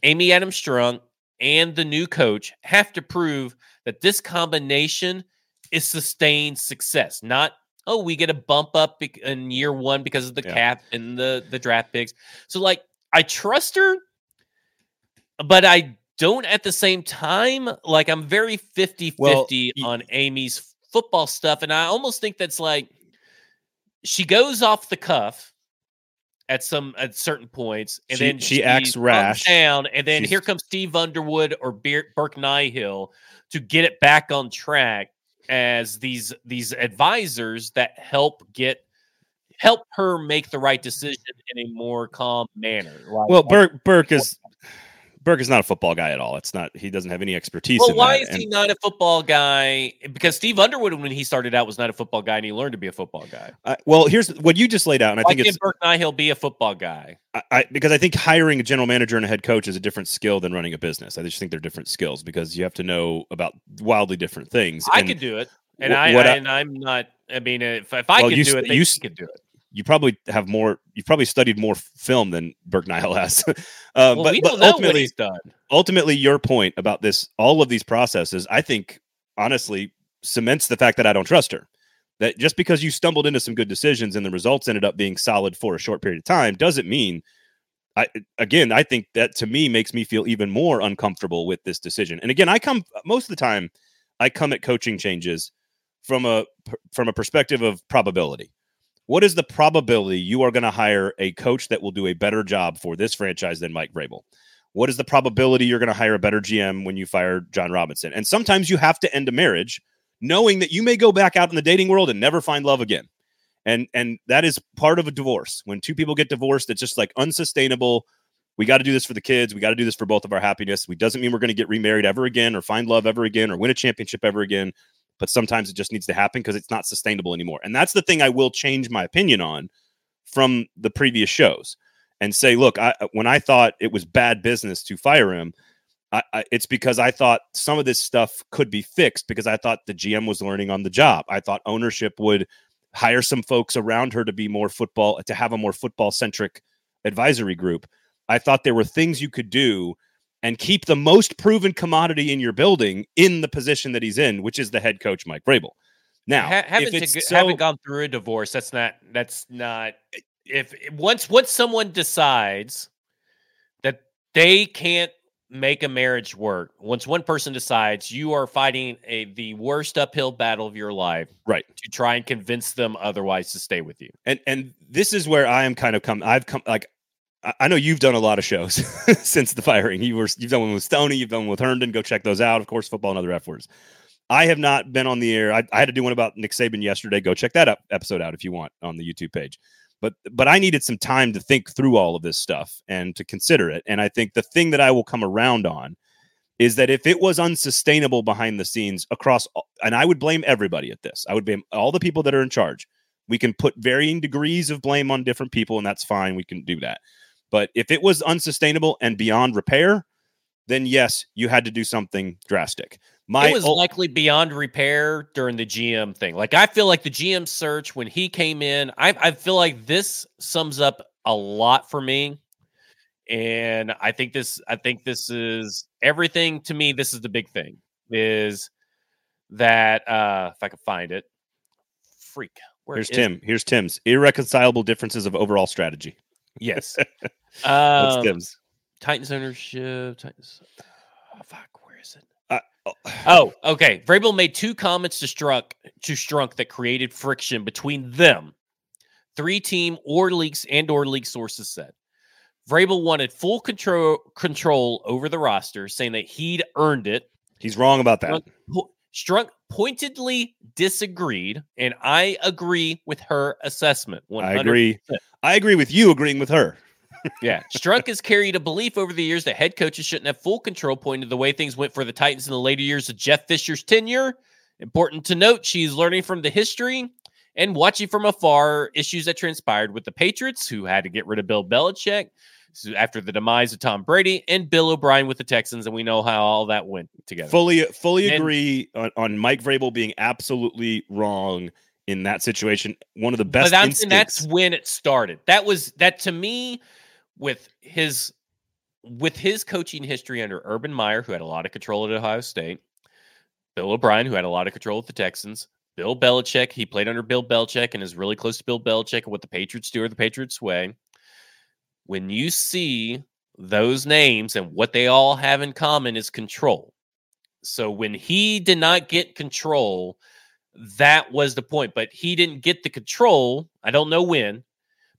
Amy Adams Strunk and the new coach have to prove that this combination is sustained success, not oh we get a bump up in year one because of the yeah. cap and the the draft picks. So like I trust her but I don't at the same time. Like I'm very 50 well, 50 on Amy's football stuff. And I almost think that's like she goes off the cuff at some at certain points, and she, then she, she acts rash down, and then She's... here comes Steve Underwood or Burke Nihill to get it back on track as these these advisors that help get help her make the right decision in a more calm manner. Like, well, Burke Burke is Burke is not a football guy at all. It's not. He doesn't have any expertise. Well, why that. is and, he not a football guy? Because Steve Underwood, when he started out, was not a football guy, and he learned to be a football guy. Uh, well, here's what you just laid out, and why I think it's Burke Nihill be a football guy. I, I, because I think hiring a general manager and a head coach is a different skill than running a business. I just think they're different skills because you have to know about wildly different things. I could do it, and I, I, and I'm not. I mean, if, if I well, could you, do it, you could do it you probably have more you've probably studied more film than Burke Nihill has. uh, well, but, but ultimately, ultimately, your point about this, all of these processes, I think, honestly, cements the fact that I don't trust her. That just because you stumbled into some good decisions and the results ended up being solid for a short period of time doesn't mean. I again, I think that to me makes me feel even more uncomfortable with this decision. And again, I come most of the time, I come at coaching changes from a from a perspective of probability what is the probability you are going to hire a coach that will do a better job for this franchise than Mike Vrabel? What is the probability you're going to hire a better GM when you fire Jon Robinson? And sometimes you have to end a marriage knowing that you may go back out in the dating world and never find love again. And and that is part of a divorce. When two people get divorced, it's just like unsustainable. We got to do this for the kids. We got to do this for both of our happiness. We doesn't mean we're going to get remarried ever again or find love ever again or win a championship ever again but sometimes it just needs to happen because it's not sustainable anymore. And that's the thing I will change my opinion on from the previous shows and say, look, I, uh, when I thought it was bad business to fire him, I, I, it's because I thought some of this stuff could be fixed because I thought the GM was learning on the job. I thought ownership would hire some folks around her to be more football, to have a more football centric advisory group. I thought there were things you could do and keep the most proven commodity in your building in the position that he's in, which is the head coach, Mike Vrabel. Now, ha- haven't, so, haven't gone through a divorce. That's not. That's not. If once once someone decides that they can't make a marriage work, once one person decides, you are fighting a the worst uphill battle of your life, right? To try and convince them otherwise to stay with you. And and this is where I am kind of come. I've come like I know you've done a lot of shows since the firing. You were you've done one with Stoney, you've done one with Herndon. Go check those out. Of course, football and other F words. I have not been on the air. I, I, had to do one about Nick Saban yesterday. Go check that up, episode out if you want on the YouTube page. But but I needed some time to think through all of this stuff and to consider it. And I think the thing that I will come around on is that if it was unsustainable behind the scenes across, and I would blame everybody at this. I would blame all the people that are in charge. We can put varying degrees of blame on different people, and that's fine. We can do that. But if it was unsustainable and beyond repair, then yes, you had to do something drastic. My it was ul- likely beyond repair during the GM thing. Like I feel like the GM search when he came in, I, I feel like this sums up a lot for me. And I think this, I think this is everything to me. This is the big thing is that uh if I could find it, freak. Where Here's Tim. It? Here's Tim's irreconcilable differences of overall strategy. Yes. um, Tim's? Titans ownership. Titans. Oh, fuck. Where is it? Uh, oh. oh, okay. Vrabel made two comments to Strunk to Strunk that created friction between them. Three team or leaks and or league sources said. Vrabel wanted full control control over the roster, saying that he'd earned it. He's wrong about that. Strunk, pointedly disagreed, and I agree with her assessment. 100%. I agree. I agree with you agreeing with her. yeah. Strunk has carried a belief over the years that head coaches shouldn't have full control, pointing to the way things went for the Titans in the later years of Jeff Fisher's tenure. Important to note, she's learning from the history and watching from afar issues that transpired with the Patriots, who had to get rid of Bill Belichick after the demise of Tom Brady, and Bill O'Brien with the Texans, and we know how all that went together. Fully, fully and, agree on, on Mike Vrabel being absolutely wrong in that situation. One of the best. That's, and that's when it started. That was that to me with his with his coaching history under Urban Meyer, who had a lot of control at Ohio State, Bill O'Brien, who had a lot of control at the Texans, Bill Belichick, he played under Bill Belichick and is really close to Bill Belichick and what the Patriots do or the Patriots way. When you see those names and what they all have in common is control. So when he did not get control, that was the point. But he didn't get the control. I don't know when,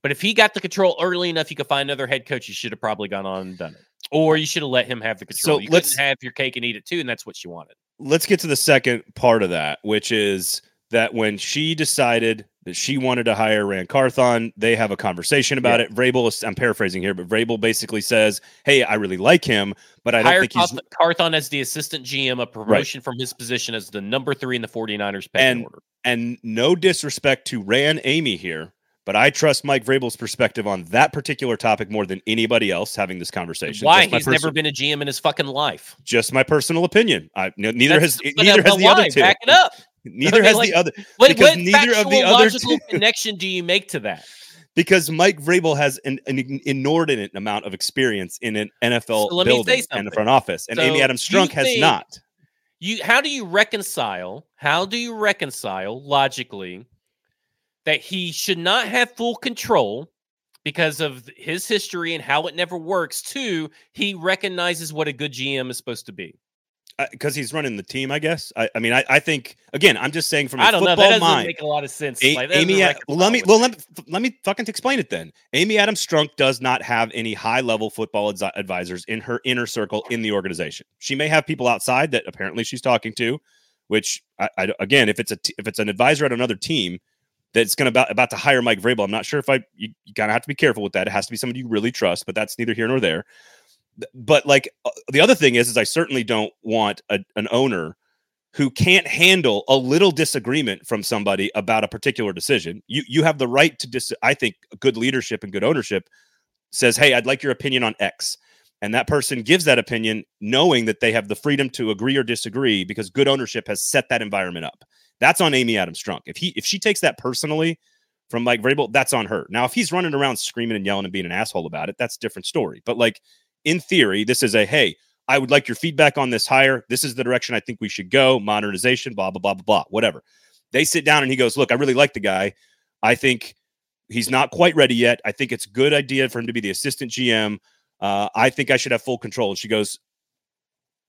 But if he got the control early enough, you could find another head coach. You should have probably gone on and done it, or you should have let him have the control. So you let's have your cake and eat it too, and that's what she wanted. Let's get to the second part of that, which is that when she decided that she wanted to hire Ran Carthon. They have a conversation about yeah. it. Vrabel, is, I'm paraphrasing here, but Vrabel basically says, "Hey, I really like him, but I don't hire think he's Carthon as the assistant GM, a promotion right. from his position as the number three in the 49ers pecking and, order." And no disrespect to Ran Amy here, but I trust Mike Vrabel's perspective on that particular topic more than anybody else having this conversation. Why he's never been a GM in his fucking life? Just my personal opinion. I neither That's, has neither has the why? other two. Back it up. Neither has like, the other. What, because what neither of the other two, connection do you make to that? Because Mike Vrabel has an, an inordinate amount of experience in an NFL so building and the front office, and so Amy Adams Strunk has not. You, how do you reconcile? How do you reconcile logically that he should not have full control because of his history and how it never works? Two, he recognizes what a good GM is supposed to be because he's running the team, I guess. I, I mean, I, I, think again, I'm just saying from a I don't football know. That doesn't mind, make a lot of sense. A- like, Amy, well, let me well let me, let me fucking explain it then. Amy Adams Strunk does not have any high level football advisors in her inner circle in the organization. She may have people outside that apparently she's talking to, which I, I again, if it's a t- if it's an advisor at another team that's going to about about to hire Mike Vrabel, I'm not sure if I you, you kind of have to be careful with that. It has to be somebody you really trust, but that's neither here nor there but like uh, the other thing is, is I certainly don't want a, an owner who can't handle a little disagreement from somebody about a particular decision. You you have the right to dis. I think good leadership and good ownership says, "Hey, I'd like your opinion on X," and that person gives that opinion, knowing that they have the freedom to agree or disagree because good ownership has set that environment up. That's on Amy Adams Strunk. If he if she takes that personally from Mike Vrabel, that's on her. Now, if he's running around screaming and yelling and being an asshole about it, that's a different story. But like in theory, this is a hey, I would like your feedback on this hire. This is the direction I think we should go. Modernization, blah, blah, blah, blah, blah, whatever. They sit down and he goes, Look, I really like the guy. I think he's not quite ready yet. I think it's a good idea for him to be the assistant GM. Uh, I think I should have full control. And she goes,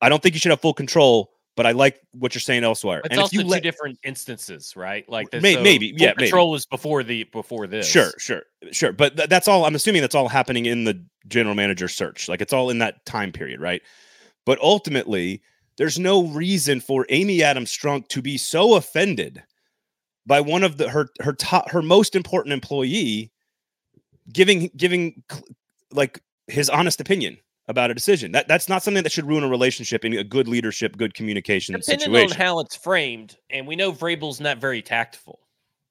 I don't think you should have full control, but I like what you're saying elsewhere. It's and also two let, different instances, right? Like this, maybe, so maybe yeah, control maybe. was before the before this. Sure, sure, sure. But th- that's all. I'm assuming that's all happening in the general manager search. Like it's all in that time period, right? But ultimately, there's no reason for Amy Adams Strunk to be so offended by one of the her her top her most important employee giving giving like his honest opinion about a decision. That that's not something that should ruin a relationship in a good leadership, good communication Depending situation. on how it's framed, and we know Vrabel's not very tactful.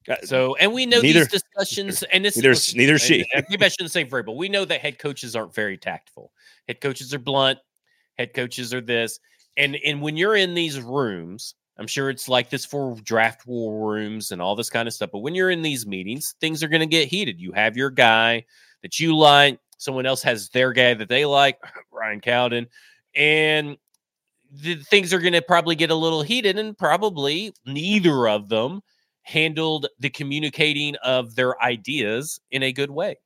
Uh, so, and we know neither, these discussions, and this neither, neither she. Maybe I shouldn't say Vrabel. We know that head coaches aren't very tactful. Head coaches are blunt. Head coaches are this, and and when you're in these rooms, I'm sure it's like this for draft war rooms and all this kind of stuff. But when you're in these meetings, things are going to get heated. You have your guy that you like Someone else has their guy that they like, Ryan Cowden, and the things are going to probably get a little heated, and probably neither of them handled the communicating of their ideas in a good way.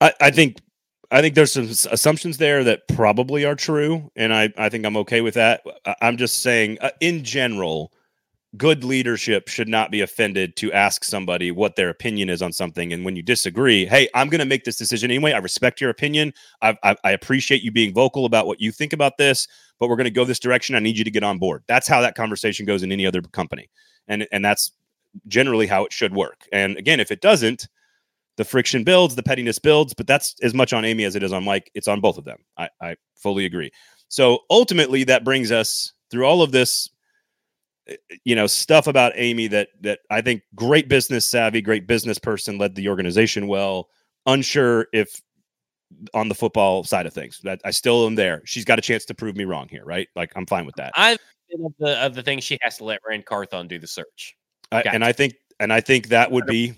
I, I think I think there's some assumptions there that probably are true, and I, I think I'm okay with that. I'm just saying, uh, in general, good leadership should not be offended to ask somebody what their opinion is on something. And when you disagree, hey, I'm going to make this decision anyway. I respect your opinion. I, I, I, appreciate you being vocal about what you think about this, but we're going to go this direction. I need you to get on board. That's how that conversation goes in any other company. And, and that's generally how it should work. And again, if it doesn't, the friction builds, the pettiness builds, but that's as much on Amy as it is on Mike. It's on both of them. I, I fully agree. So ultimately, that brings us through all of this you know stuff about Amy that that I think great business savvy, great business person, led the organization well. Unsure if on the football side of things that I still am there. She's got a chance to prove me wrong here, right? Like I'm fine with that. I've of the of the thing she has to let Ran Carthon do the search, I, and I think and I think that would be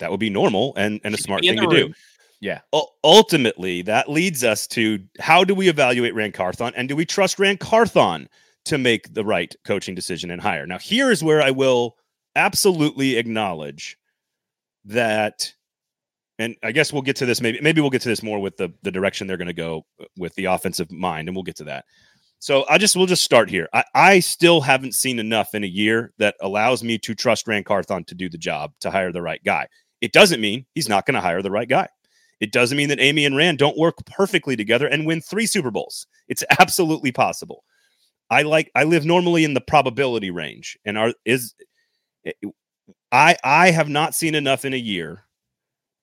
that would be normal and and a smart thing to room. do. Yeah. U- ultimately, that leads us to how do we evaluate Ran Carthon and do we trust Ran Carthon to make the right coaching decision and hire. Now, here is where I will absolutely acknowledge that and I guess we'll get to this maybe maybe we'll get to this more with the the direction they're going to go uh, with the offensive mind and we'll get to that. So I just we'll just start here. I, I still haven't seen enough in a year that allows me to trust Ran Carthon to do the job to hire the right guy. It doesn't mean he's not going to hire the right guy. It doesn't mean that Amy and Ran don't work perfectly together and win three Super Bowls. It's absolutely possible. I like I live normally in the probability range, and are is eh, I I have not seen enough in a year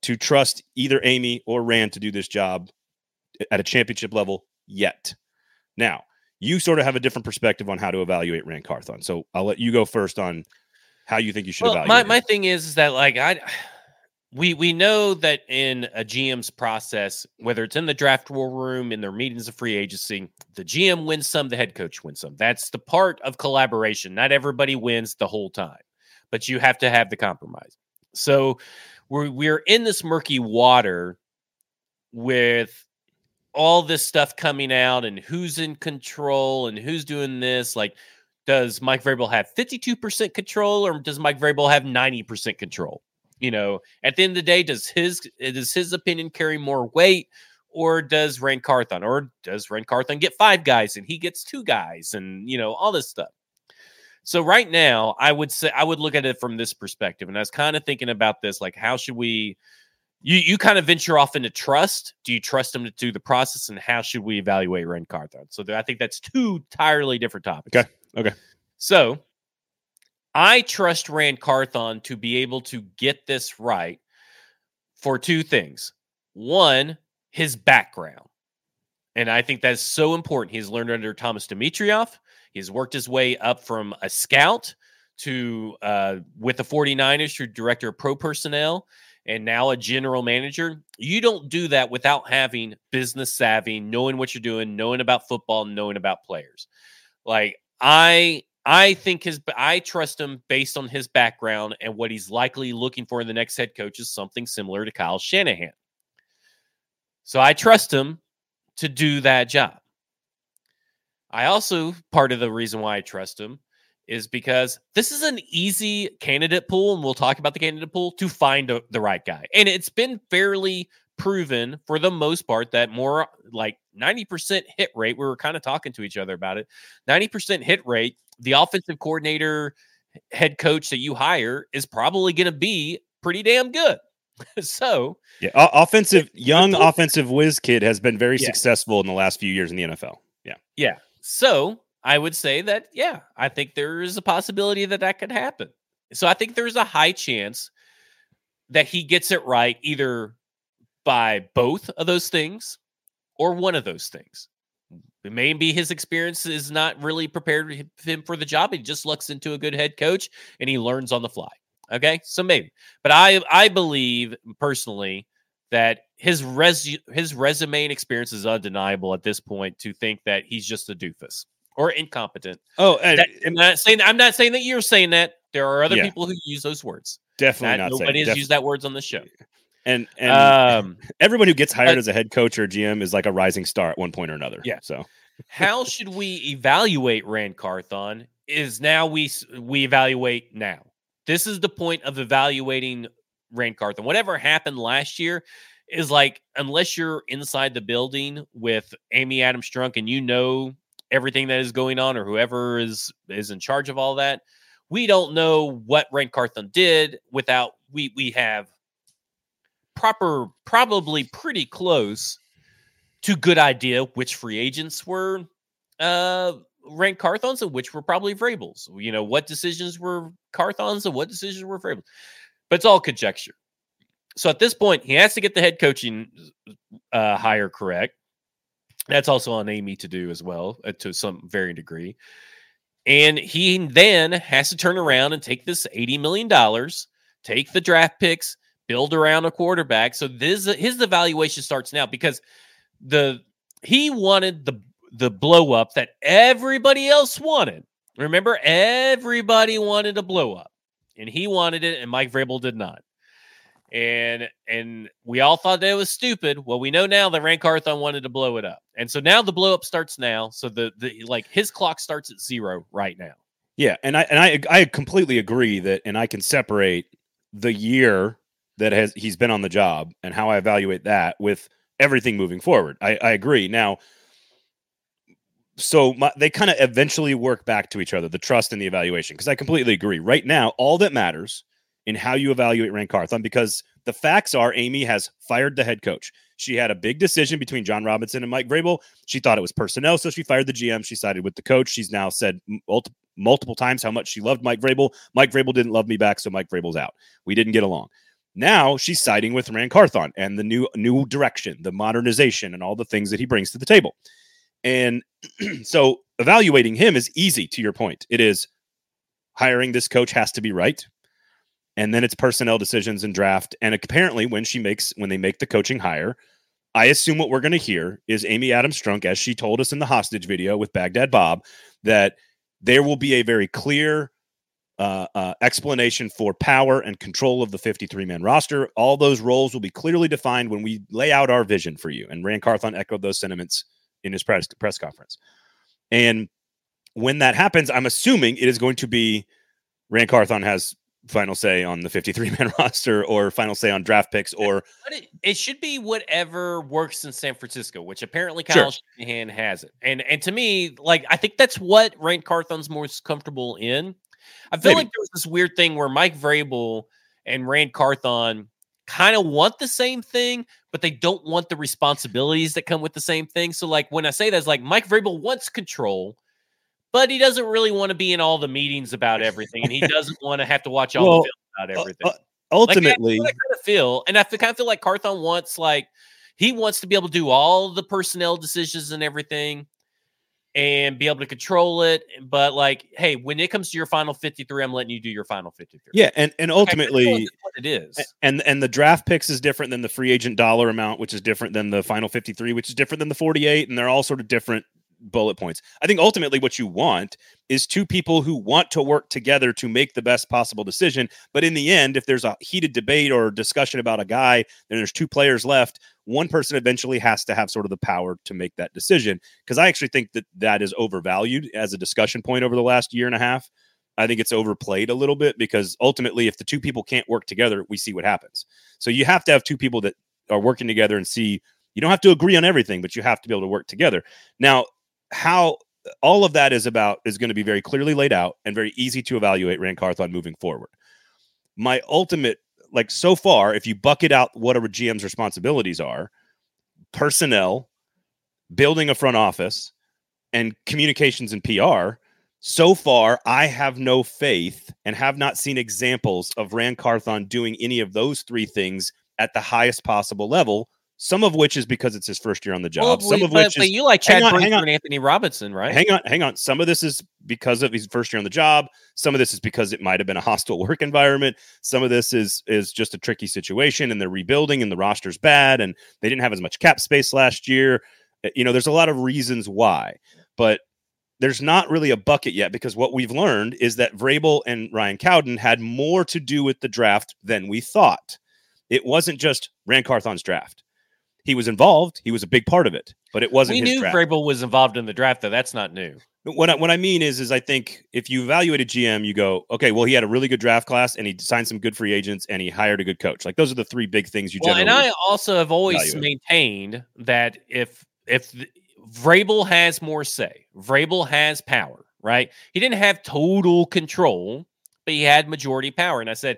to trust either Amy or Ran to do this job at a championship level yet. Now, you sort of have a different perspective on how to evaluate Ran Carthon. So I'll let you go first on how you think you should well, evaluate. My, my thing is, is that like I we we know that in a GM's process, whether it's in the draft war room, in their meetings of free agency, the GM wins some, the head coach wins some. That's the part of collaboration. Not everybody wins the whole time, but you have to have the compromise. So we're we're in this murky water with all this stuff coming out and who's in control and who's doing this. Like, does Mike Vrabel have 52% control or does Mike Vrabel have 90% control? You know, at the end of the day, does his eh, does his opinion carry more weight, or does Ran Carthon, or does Ran Carthon get five guys and he gets two guys, and you know all this stuff. So right now, I would say I would look at it from this perspective, and I was kind of thinking about this, like how should we? You you kind of venture off into trust. Do you trust him to do the process, and how should we evaluate Ran Carthon? So I think that's two entirely different topics. Okay. Okay. So I trust Ran Carthon to be able to get this right for two things. One, his background. And I think that's so important. He's learned under Thomas Dimitroff. He's worked his way up from a scout to uh, with the 49ers to director of pro personnel and now a general manager. You don't do that without having business savvy, knowing what you're doing, knowing about football, knowing about players. Like I I think his I trust him based on his background and what he's likely looking for in the next head coach is something similar to Kyle Shanahan. So I trust him to do that job. I also part of the reason why I trust him is because this is an easy candidate pool, and we'll talk about the candidate pool to find a, the right guy. And it's been fairly proven for the most part that more like 90% hit rate. We were kind of talking to each other about it. 90% hit rate the offensive coordinator, head coach that you hire is probably going to be pretty damn good. so, yeah, o- offensive young offensive whiz kid has been very yeah. successful in the last few years in the NFL. Yeah, yeah. So I would say that yeah, I think there is a possibility that that could happen. So I think there's a high chance that he gets it right either by both of those things or one of those things. Maybe his experience is not really prepared him for the job. He just looks into a good head coach and he learns on the fly. Okay, so maybe, but I I believe personally that his res his resume and experience is undeniable at this point to think that he's just a doofus or incompetent. Oh, and, that, I'm not saying I'm not saying that you're saying that. There are other yeah. people who use those words. Definitely not. Nobody has used that words on the show. And and um, everyone who gets hired but, as a head coach or GM is like a rising star at one point or another. Yeah. So how should we evaluate Ran Carthon? Is now we we evaluate now. This is the point of evaluating Ran Carthon. Whatever happened last year is like unless you're inside the building with Amy Adams Strunk and you know everything that is going on or whoever is is in charge of all that, we don't know what Ran Carthon did without we we have proper, probably pretty close to good idea which free agents were uh Ran Carthons and which were probably Vrabels. You know, what decisions were Carthons and what decisions were Vrabels. But it's all conjecture. So at this point, he has to get the head coaching uh, hire correct. That's also on Amy to do as well, uh, to some varying degree. And he then has to turn around and take this $80 million, take the draft picks, build around a quarterback. So this his evaluation starts now because the he wanted the the blow up that everybody else wanted. Remember, everybody wanted a blow up, and he wanted it, and Mike Vrabel did not. And and we all thought that it was stupid. Well, we know now that Ran Carthon wanted to blow it up, and so now the blow up starts now. So the the like his clock starts at zero right now. Yeah, and I and I I completely agree that, and I can separate the year that has he's been on the job and how I evaluate that with everything moving forward. I, I agree. Now, so my, they kind of eventually work back to each other, the trust and the evaluation, because I completely agree. Right now, all that matters in how you evaluate Ran Carthon because the facts are Amy has fired the head coach. She had a big decision between Jon Robinson and Mike Vrabel. She thought it was personnel, so she fired the GM. She sided with the coach. She's now said multiple times how much she loved Mike Vrabel. Mike Vrabel didn't love me back, so Mike Vrabel's out. We didn't get along. Now she's siding with Ran Carthon and the new new direction, the modernization, and all the things that he brings to the table. And so evaluating him is easy to your point. It is hiring this coach has to be right. And then it's personnel decisions and draft. And apparently when she makes when they make the coaching hire, I assume what we're going to hear is Amy Adams Strunk, as she told us in the hostage video with Baghdad Bob, that there will be a very clear uh, uh, explanation for power and control of the 53 man roster. All those roles will be clearly defined when we lay out our vision for you. And Ran Carthon echoed those sentiments in his press, press conference. And when that happens, I'm assuming it is going to be Ran Carthon has final say on the 53 man roster or final say on draft picks or it, it, should be whatever works in San Francisco, which apparently Kyle sure. Shanahan has it. And and to me, like I think that's what Ran Carthon's most comfortable in. I feel Maybe. like there was this weird thing where Mike Vrabel and Ran Carthon kind of want the same thing, but they don't want the responsibilities that come with the same thing. So like when I say that, it's like Mike Vrabel wants control but he doesn't really want to be in all the meetings about everything, and he doesn't want to have to watch all well, the film about everything. Uh, ultimately, like, I kind of feel, and I kind of feel like Carthon wants like he wants to be able to do all the personnel decisions and everything and be able to control it. But like, hey, when it comes to your final 53, I'm letting you do your final 53. Yeah, and and ultimately okay, what it is. And and the draft picks is different than the free agent dollar amount, which is different than the final 53, which is different than the 48, and they're all sort of different bullet points. I think ultimately what you want is two people who want to work together to make the best possible decision. But in the end, if there's a heated debate or discussion about a guy then there's two players left, one person eventually has to have sort of the power to make that decision. Because I actually think that that is overvalued as a discussion point over the last year and a half. I think it's overplayed a little bit because ultimately, if the two people can't work together, we see what happens. So you have to have two people that are working together and see you don't have to agree on everything, but you have to be able to work together. Now, how all of that is about is going to be very clearly laid out and very easy to evaluate Ran Carthon moving forward. My ultimate, like so far, if you bucket out what a GM's responsibilities are, personnel, building a front office, and communications and PR, so far I have no faith and have not seen examples of Ran Carthon doing any of those three things at the highest possible level some of which is because it's his first year on the job. Well, some of but, which but is, you like Chad on, and Anthony Robinson, right? Hang on, hang on. Some of this is because of his first year on the job. Some of this is because it might have been a hostile work environment. Some of this is is just a tricky situation, and they're rebuilding, and the roster's bad, and they didn't have as much cap space last year. Eh, you know, there's a lot of reasons why, but there's not really a bucket yet because what we've learned is that Vrabel and Ryan Cowden had more to do with the draft than we thought. It wasn't just Ran Carthon's draft he was involved. He was a big part of it, but it wasn't. We knew draft. Vrabel was involved in the draft, though. That's not new. What I, what I mean is, is I think if you evaluate a GM, you go, okay, well, he had a really good draft class, and he signed some good free agents, and he hired a good coach. Like those are the three big things you. Well, and I also have always evaluate. maintained that if if Vrabel has more say, Vrabel has power, right? He didn't have total control, but he had majority power, and I said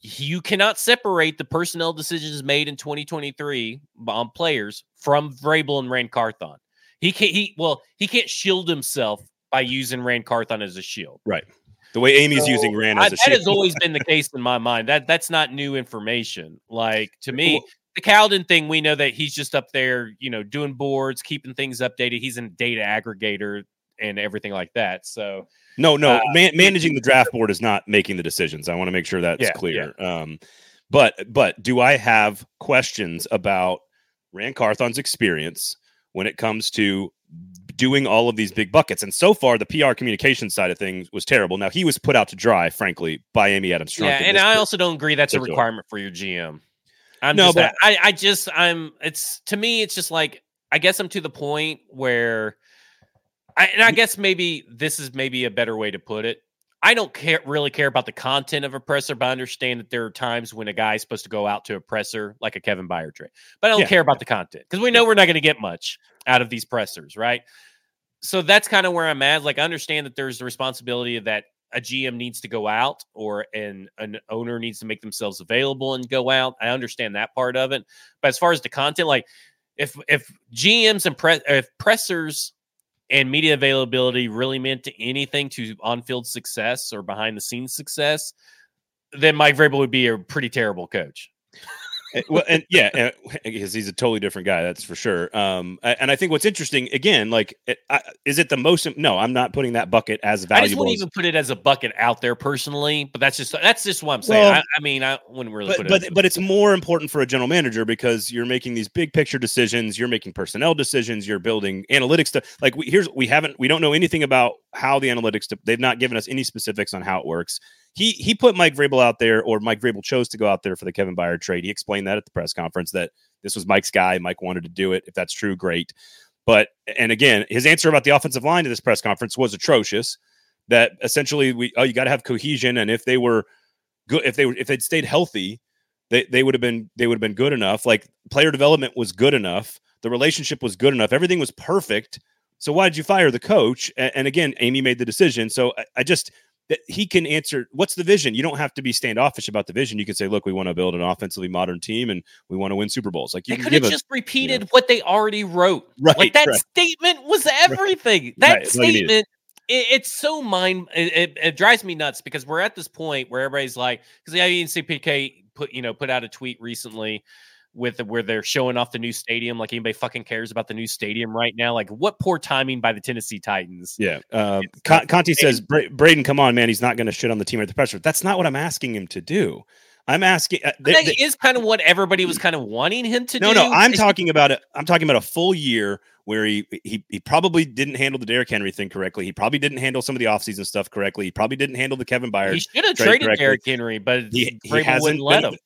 you cannot separate the personnel decisions made in 2023 on um, players from Vrabel and Ran Carthon. He can't. He well, he can't shield himself by using Ran Carthon as a shield. Right. The way Amy's so, using Ran as a that shield. That has always been the case in my mind. That that's not new information. Like to me, the Cowden thing, we know that he's just up there, you know, doing boards, keeping things updated. He's a data aggregator and everything like that. So no, no, uh, man, managing the draft board is not making the decisions. I want to make sure that's yeah, clear. Yeah. Um, but but do I have questions about Ran Carthon's experience when it comes to doing all of these big buckets? And so far, the PR communication side of things was terrible. Now he was put out to dry, frankly, by Amy Adams. Strunk yeah, and I also don't agree that's a requirement for your GM. I'm no, just, but I, I just I'm it's to me it's just like I guess I'm to the point where I, and I guess maybe this is maybe a better way to put it. I don't care really care about the content of a presser, but I understand that there are times when a guy's supposed to go out to a presser like a Kevin Byard trade. But I don't yeah. care about the content because we know we're not going to get much out of these pressers, right? So that's kind of where I'm at. Like I understand that there's the responsibility of that a GM needs to go out or an an owner needs to make themselves available and go out. I understand that part of it. But as far as the content, like if if GMs and press if pressers and media availability really meant to anything to on-field success or behind the scenes success, then Mike Vrabel would be a pretty terrible coach. Eh, well, and yeah, because he's a totally different guy, that's for sure. Um, and I think what's interesting, again, like, it, I, is it the most? No, I'm not putting that bucket as valuable. I just wouldn't even put it as a bucket out there personally, but that's just that's just what I'm saying. Well, I, I, mean, I wouldn't really. But but, it but it's more important for a general manager because you're making these big picture decisions, you're making personnel decisions, you're building analytics. stuff. like, we, here's we haven't we don't know anything about how the analytics. To, they've not given us any specifics on how it works he he put Mike Vrabel out there, or Mike Vrabel chose to go out there for the Kevin Byard trade. He explained that at the press conference that this was Mike's guy. Mike wanted to do it. If that's true, great. But and again, his answer about the offensive line to this press conference was atrocious. That essentially we oh you got to have cohesion, and if they were good, if they were if they'd stayed healthy, they they would have been they would have been good enough. Like player development was good enough, the relationship was good enough, everything was perfect. So why did you fire the coach? And, and again, Amy made the decision. So I, I just that he can answer what's the vision you don't have to be standoffish about the vision you can say look we want to build an offensively modern team and we want to win super bowls like you could have just repeated you know. what they already wrote right like that right. statement was everything right. that right. statement it, it's so mind it, it, it, drives me nuts because we're at this point where everybody's like because the INCPK put you know put out a tweet recently with where they're showing off the new stadium. Like anybody fucking cares about the new stadium right now. Like what poor timing by the Tennessee Titans. Yeah. Uh, Con- Conti says, Bra- Braden, come on, man. He's not going to shit on the team at the pressure. That's not what I'm asking him to do. I'm asking. Uh, they, that is kind of what everybody was kind of wanting him to no, do. No, no. I'm talking about it. I'm talking about a full year where he, he he probably didn't handle the Derrick Henry thing correctly. He probably didn't handle some of the offseason stuff correctly. He probably didn't handle the Kevin Byard. He should have traded correctly. Derrick Henry, but he, he hasn't let him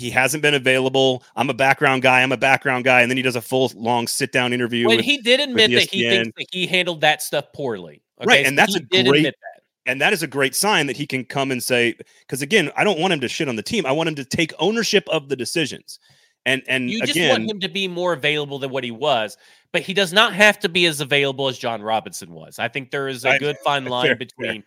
he hasn't been available. I'm a background guy. I'm a background guy, and then he does a full long sit down interview. When he did admit that he thinks that he handled that stuff poorly, okay? right? And so that's a great. That. And that is a great sign that he can come and say, because again, I don't want him to shit on the team. I want him to take ownership of the decisions. And and you just again, want him to be more available than what he was, but he does not have to be as available as Jon Robinson was. I think there is a good fine line fair, between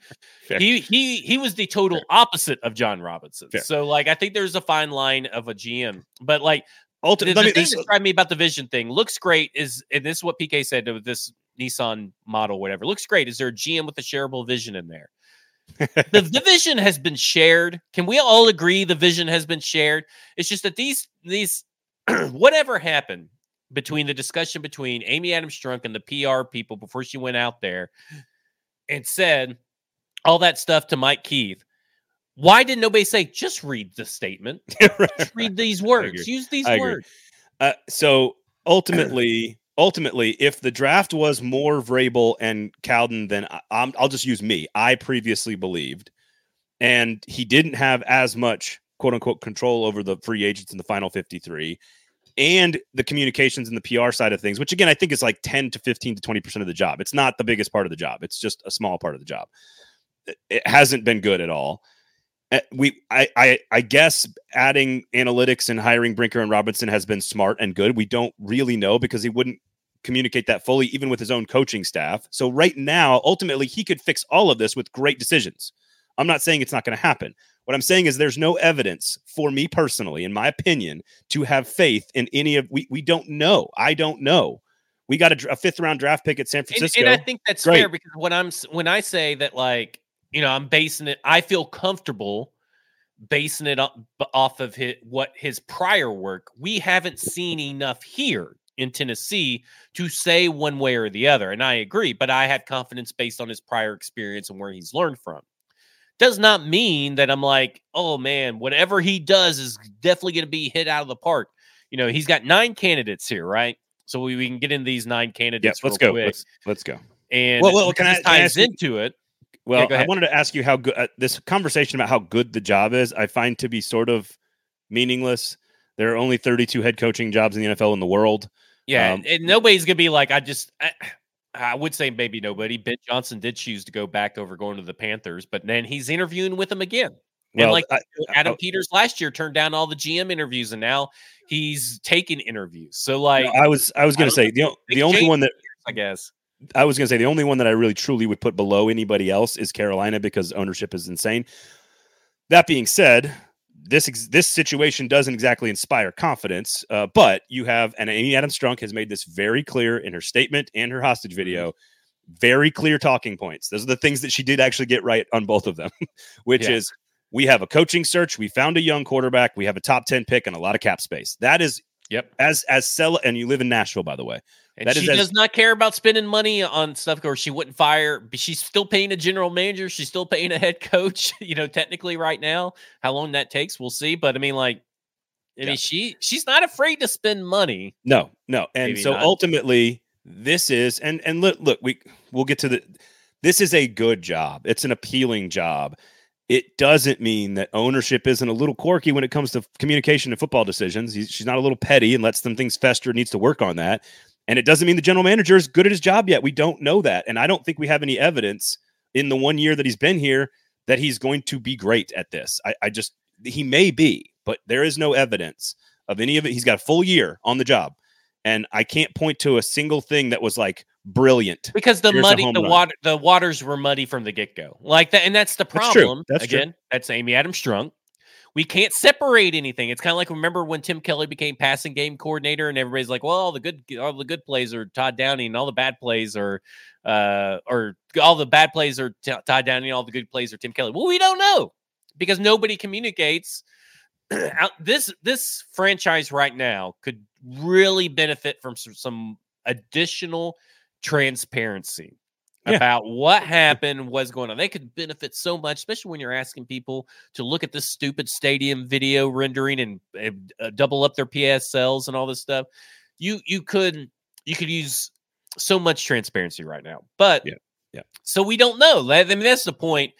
fair, he he he was the total fair. opposite of Jon Robinson. So like I think there's a fine line of a GM, but like ultimately, the, the thing that me about the vision thing looks great is and this is what PK said with this Nissan model, whatever looks great. Is there a GM with a shareable vision in there? the, the vision has been shared. Can we all agree the vision has been shared? It's just that these these whatever happened between the discussion between Amy Adams Strunk and the PR people before she went out there and said all that stuff to Mike Keith. Why did nobody say just read the statement? just read these words. Use these words. Uh, so ultimately, ultimately, if the draft was more Vrabel and Cowden, then I, will just use me. I previously believed, and he didn't have as much quote unquote control over the free agents in the final 53 and the communications and the PR side of things, which again I think is like 10 to 15 to 20% of the job. It's not the biggest part of the job. It's just a small part of the job. It hasn't been good at all. Eh, we I, I I guess adding analytics and hiring Brinker and Robinson has been smart and good. We don't really know because he wouldn't communicate that fully even with his own coaching staff. So right now, ultimately he could fix all of this with great decisions. I'm not saying it's not going to happen. What I'm saying is there's no evidence for me personally, in my opinion, to have faith in any of we we don't know. I don't know. We got a, a fifth round draft pick at San Francisco. And, and I think that's Great. fair because when I'm when I say that like, you know, I'm basing it I feel comfortable basing it off of his, what his prior work. We haven't seen enough here in Tennessee to say one way or the other. And I agree, but I have confidence based on his prior experience and where he's learned from does not mean that I'm like, oh man, whatever he does is definitely going to be hit out of the park. You know, he's got nine candidates here, right? So we, we can get into these nine candidates. Yeah, let's go. Let's, let's, go. And well, well can I, ties can I into it. Well, yeah, I wanted to ask you how good uh, this conversation about how good the job is. I find to be sort of meaningless. There are only 32 head coaching jobs in the NFL in the world. Yeah, um, and nobody's gonna be like, I just. I, I would say maybe nobody. Ben Johnson did choose to go back over going to the Panthers, but then he's interviewing with them again. Well, and like I, Adam I, Peters last year turned down all the GM interviews, and now he's taking interviews. So like, I was I was going to say the the only one that I guess I was going to say the only one that I really truly would put below anybody else is Carolina because ownership is insane. That being said, this this situation doesn't exactly inspire confidence, uh, but you have and Amy Adams Strunk has made this very clear in her statement and her hostage mm-hmm. video. Very clear talking points. Those are the things that she did actually get right on both of them, which yeah. is we have a coaching search, we found a young quarterback, we have a top 10 pick and a lot of cap space. That is yep. As as sell and you live in Nashville by the way. And that she does not care about spending money on stuff, or she wouldn't fire. But She's still paying a general manager. She's still paying a head coach. You know, technically, right now, how long that takes, we'll see. But I mean, like, I yeah. mean, she she's not afraid to spend money. No, no, and Maybe so not. ultimately, this is and and look, look, we we'll get to the. This is a good job. It's an appealing job. It doesn't mean that ownership isn't a little quirky when it comes to communication and football decisions. She's not a little petty and lets some things fester. Needs to work on that and it doesn't mean the general manager is good at his job yet. We don't know that. And I don't think we have any evidence in the one year that he's been here that he's going to be great at this. I, I just, he may be, but there is no evidence of any of it. He's got a full year on the job. And I can't point to a single thing that was like brilliant because the Here's muddy, the water, the waters were muddy from the get go. Like that, and that's the problem. That's, that's Again, true. that's Amy Adams Strunk we can't separate anything. It's kind of like remember when Tim Kelly became passing game coordinator, and everybody's like, "Well, all the good, all the good plays are Todd Downing, and all the bad plays are, uh, or all the bad plays are t- Todd Downing, and all the good plays are Tim Kelly." Well, we don't know because nobody communicates. this this franchise right now could really benefit from some, some additional transparency yeah. about what happened, what's going on. They could benefit so much, especially when you're asking people to look at this stupid stadium video rendering and uh, double up their PSLs and all this stuff. You you could you could use so much transparency right now, but yeah, yeah. So we don't know. I mean, that's the point.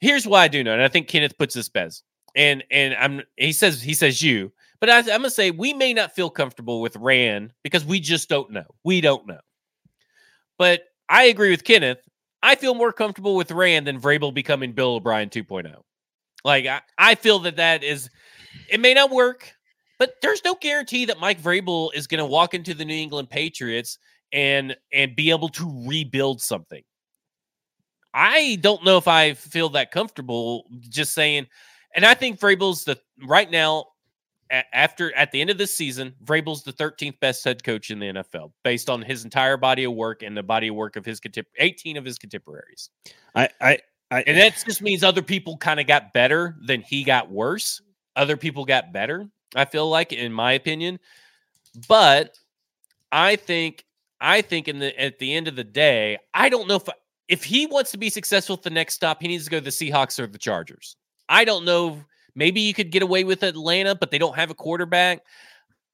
Here's why I do know, and I think Kenneth puts this best. And and I'm he says he says you, but I, I'm gonna say we may not feel comfortable with Ran because we just don't know. We don't know. But I agree with Kenneth. I feel more comfortable with Ran than Vrabel becoming Bill O'Brien 2.0. Like I, I feel that that is, it may not work, but there's no guarantee that Mike Vrabel is going to walk into the New England Patriots and and be able to rebuild something. I don't know if I feel that comfortable just saying, and I think Vrabel's the right now after at the end of this season, Vrabel's the 13th best head coach in the NFL based on his entire body of work and the body of work of his 18 of his contemporaries. I, I, I and that just means other people kind of got better than he got worse. Other people got better. I feel like, in my opinion, but I think, I think in the at the end of the day, I don't know if if he wants to be successful at the next stop, he needs to go to the Seahawks or the Chargers. I don't know Maybe you could get away with Atlanta, but they don't have a quarterback.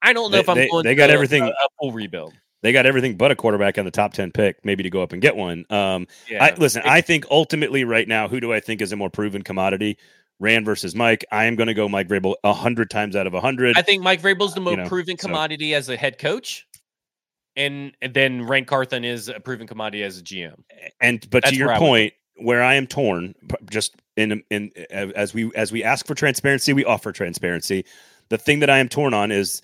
I don't know they, if I'm they, going. They got a, everything. A, a, full rebuild. They got everything but a quarterback on the top ten pick, maybe to go up and get one. Um, yeah, I, listen, I think ultimately right now, who do I think is a more proven commodity? Ran versus Mike. I am going to go Mike Vrabel a hundred times out of a hundred. I think Mike Vrabel's the most you know, proven commodity so. as a head coach, and, and then Ran Carthon is a proven commodity as a GM. And but That's to your point, where I am torn, just in in as we as we ask for transparency, we offer transparency. The thing that I am torn on is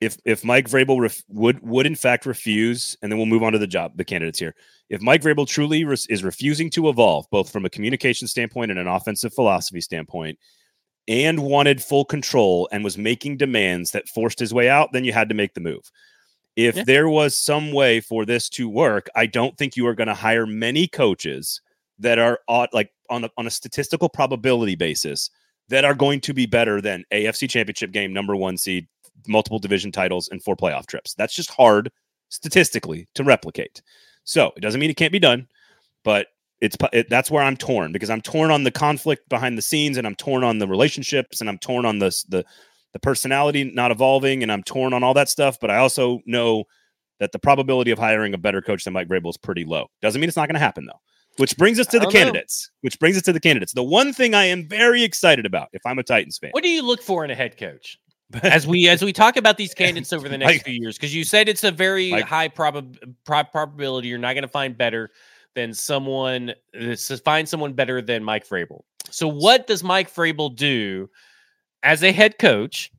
if if Mike Vrabel ref, would would in fact refuse, and then we'll move on to the job, the candidates here. If Mike Vrabel truly res, is refusing to evolve, both from a communication standpoint and an offensive philosophy standpoint, and wanted full control and was making demands that forced his way out, then you had to make the move. If yeah. there was some way for this to work, I don't think you are going to hire many coaches that are like on a, on a statistical probability basis that are going to be better than AFC Championship game, number one seed, multiple division titles, and four playoff trips. That's just hard statistically to replicate. So it doesn't mean it can't be done, but it's it, that's where I'm torn because I'm torn on the conflict behind the scenes, and I'm torn on the relationships, and I'm torn on the the the personality not evolving, and I'm torn on all that stuff. But I also know that the probability of hiring a better coach than Mike Vrabel is pretty low. Doesn't mean it's not going to happen though. Which brings us to the candidates. Know. Which brings us to the candidates. The one thing I am very excited about, if I'm a Titans fan, what do you look for in a head coach? as we as we talk about these candidates over the next few years, because you said it's a very high prob- prob- probability you're not going to find better than someone uh, to find someone better than Mike Vrabel. So, what does Mike Vrabel do as a head coach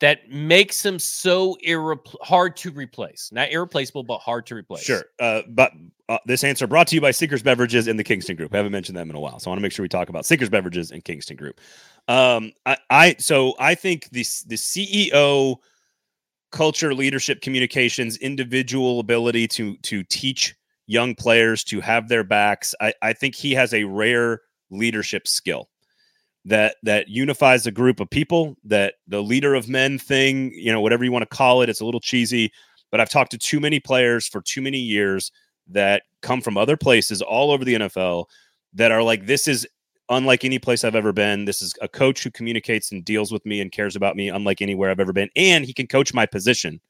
that makes him so irre- hard to replace. Not irreplaceable, but hard to replace. Sure. Uh, but uh, this answer brought to you by Sinkers Beverages and the Kingston Group. I haven't mentioned them in a while, so I want to make sure we talk about Sinkers Beverages and Kingston Group. Um, I, I so I think this the CEO culture, leadership, communications, individual ability to to teach young players to have their backs. I, I think he has a rare leadership skill that that unifies a group of people that the leader of men thing you know whatever you want to call it it's a little cheesy but i've talked to too many players for too many years that come from other places all over the nfl that are like this is unlike any place i've ever been. This is a coach who communicates and deals with me and cares about me unlike anywhere i've ever been and he can coach my position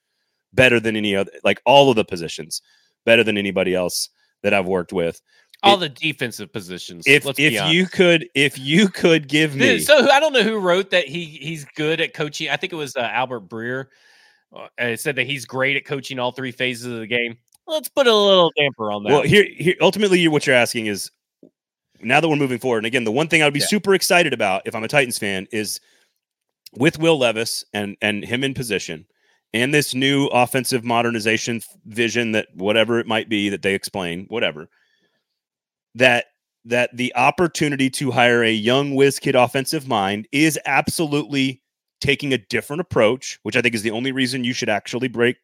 better than any other like all of the positions better than anybody else that i've worked with all it, the defensive positions. If if you could if you could give me so I don't know who wrote that he he's good at coaching. I think it was uh, Albert Breer. Uh, it said that he's great at coaching all three phases of the game. Let's put a little damper on that. Well, here, here ultimately, what you're asking is now that we're moving forward, and again, the one thing I would be yeah. super excited about if I'm a Titans fan is with Will Levis and and him in position and this new offensive modernization vision that whatever it might be that they explain, whatever that that the opportunity to hire a young whiz kid offensive mind is absolutely taking a different approach, which I think is the only reason you should actually break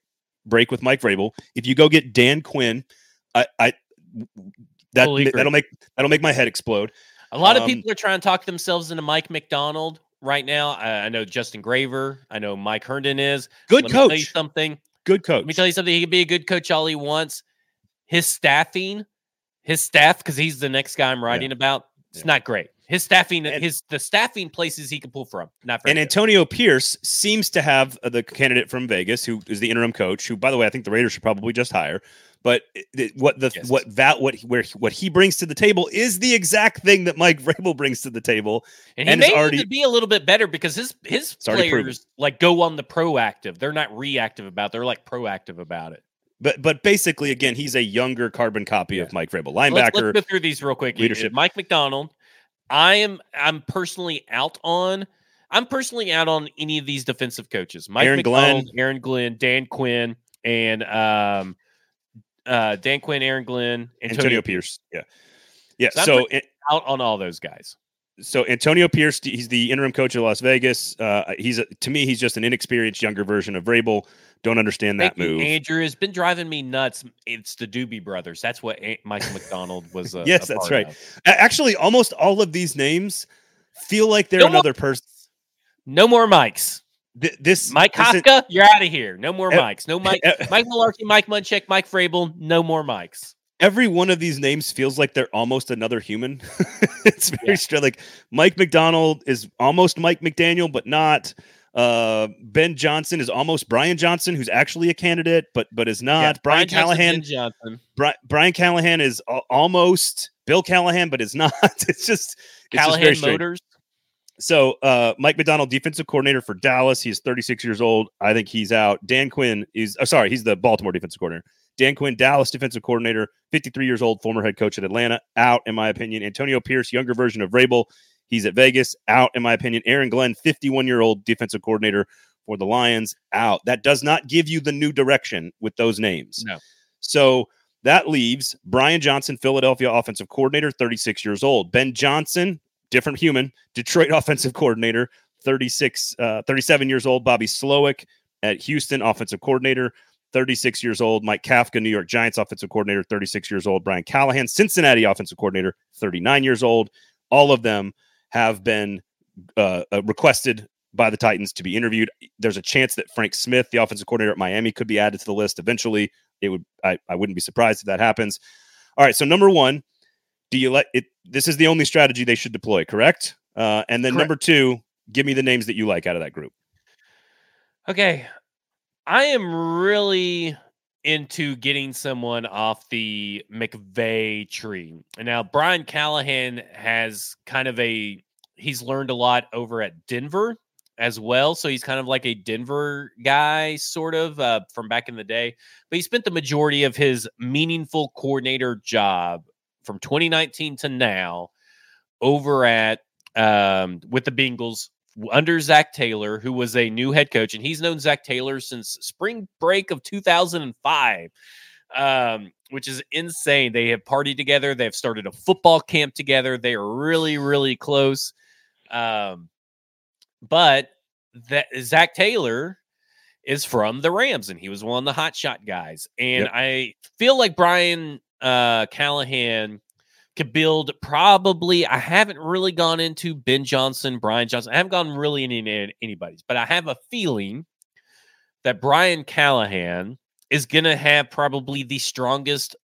break with Mike Vrabel. If you go get Dan Quinn, I, I that that'll make that'll make my head explode. A lot um, of people are trying to talk themselves into Mike Macdonald right now. I, I know Justin Graver. I know Mike Herndon is good Let coach. something. Good coach. Let me tell you something. He can be a good coach all he wants. His staffing his staff, because he's the next guy I'm writing yeah. about, it's yeah. not great. His staffing, and, his the staffing places he can pull from, not And good. Antonio Pierce seems to have uh, the candidate from Vegas, who is the interim coach. Who, by the way, I think the Raiders should probably just hire. But what the yes. what that what where what he brings to the table is the exact thing that Mike Vrabel brings to the table, and he and may already, to be a little bit better because his his players like go on the proactive. They're not reactive about. It. They're like proactive about it. But but basically, again, he's a younger carbon copy yeah. of Mike Vrabel, linebacker. Let's, let's, go through these real quick. Leadership. Mike Macdonald. I am I'm personally out on. I'm personally out on any of these defensive coaches. Mike Aaron Macdonald, Glenn. Aaron Glenn, Dan Quinn, and um, uh, Dan Quinn, Aaron Glenn, Antonio, Antonio Pierce. Yeah, yeah. So, so out on all those guys. So Antonio Pierce, he's the interim coach of Las Vegas. Uh, he's a, to me, he's just an inexperienced younger version of Vrabel. Don't understand that Thank move. You, Andrew has been driving me nuts. It's the Doobie Brothers. That's what a- Michael McDonald was. A, yes, that's right. Of. Actually, almost all of these names feel like they're no another more, person. No more mics. Th- this Mike Kafka, you're out of here. No more uh, mics. No Mike. Uh, Mike Mularkey, Mike Munchak, Mike Vrabel. No more mics. Every one of these names feels like they're almost another human. it's very yeah. strange. Like Mike Macdonald is almost Mike McDaniel, but not. Uh, ben Johnson is almost Brian Johnson, who's actually a candidate, but but is not. Yeah, Brian, Brian Callahan. Johnson. Bri- Brian Callahan is a- almost Bill Callahan, but is not. it's just it's Callahan just Motors. So uh, Mike Macdonald, defensive coordinator for Dallas. He's 36 years old. I think he's out. Dan Quinn is oh, sorry, he's the Baltimore defensive coordinator. Dan Quinn, Dallas defensive coordinator, 53 years old, former head coach at Atlanta, out in my opinion. Antonio Pierce, younger version of Vrabel, He's at Vegas, out, in my opinion. Aaron Glenn, 51 year old defensive coordinator for the Lions, out. That does not give you the new direction with those names. No. So that leaves Brian Johnson, Philadelphia offensive coordinator, 36 years old. Ben Johnson, different human, Detroit offensive coordinator, 36, uh, 37 years old. Bobby Slowik at Houston, offensive coordinator, 36 years old. Mike Kafka, New York Giants offensive coordinator, 36 years old. Brian Callahan, Cincinnati offensive coordinator, 39 years old. All of them have been uh, uh, requested by the Titans to be interviewed. There's a chance that Frank Smith, the offensive coordinator at Miami, could be added to the list eventually. It would I, I wouldn't be surprised if that happens. All right, so number one, do you let it? This is the only strategy they should deploy, correct? Uh, and then correct. number two, give me the names that you like out of that group. Okay, I am really into getting someone off the McVay tree. And now Brian Callahan has kind of a he's learned a lot over at Denver as well. So he's kind of like a Denver guy, sort of uh, from back in the day. But he spent the majority of his meaningful coordinator job from 2019 to now over at um, with the Bengals under Zac Taylor, who was a new head coach, and he's known Zac Taylor since spring break of 2005, um, which is insane. They have partied together. They have started a football camp together. They are really, really close. Um, but that Zac Taylor is from the Rams, and he was one of the hotshot guys. And yep. I feel like Brian uh, Callahan could build probably. I haven't really gone into Ben Johnson, Brian Johnson. I haven't gone really into anybody's, but I have a feeling that Brian Callahan is going to have probably the strongest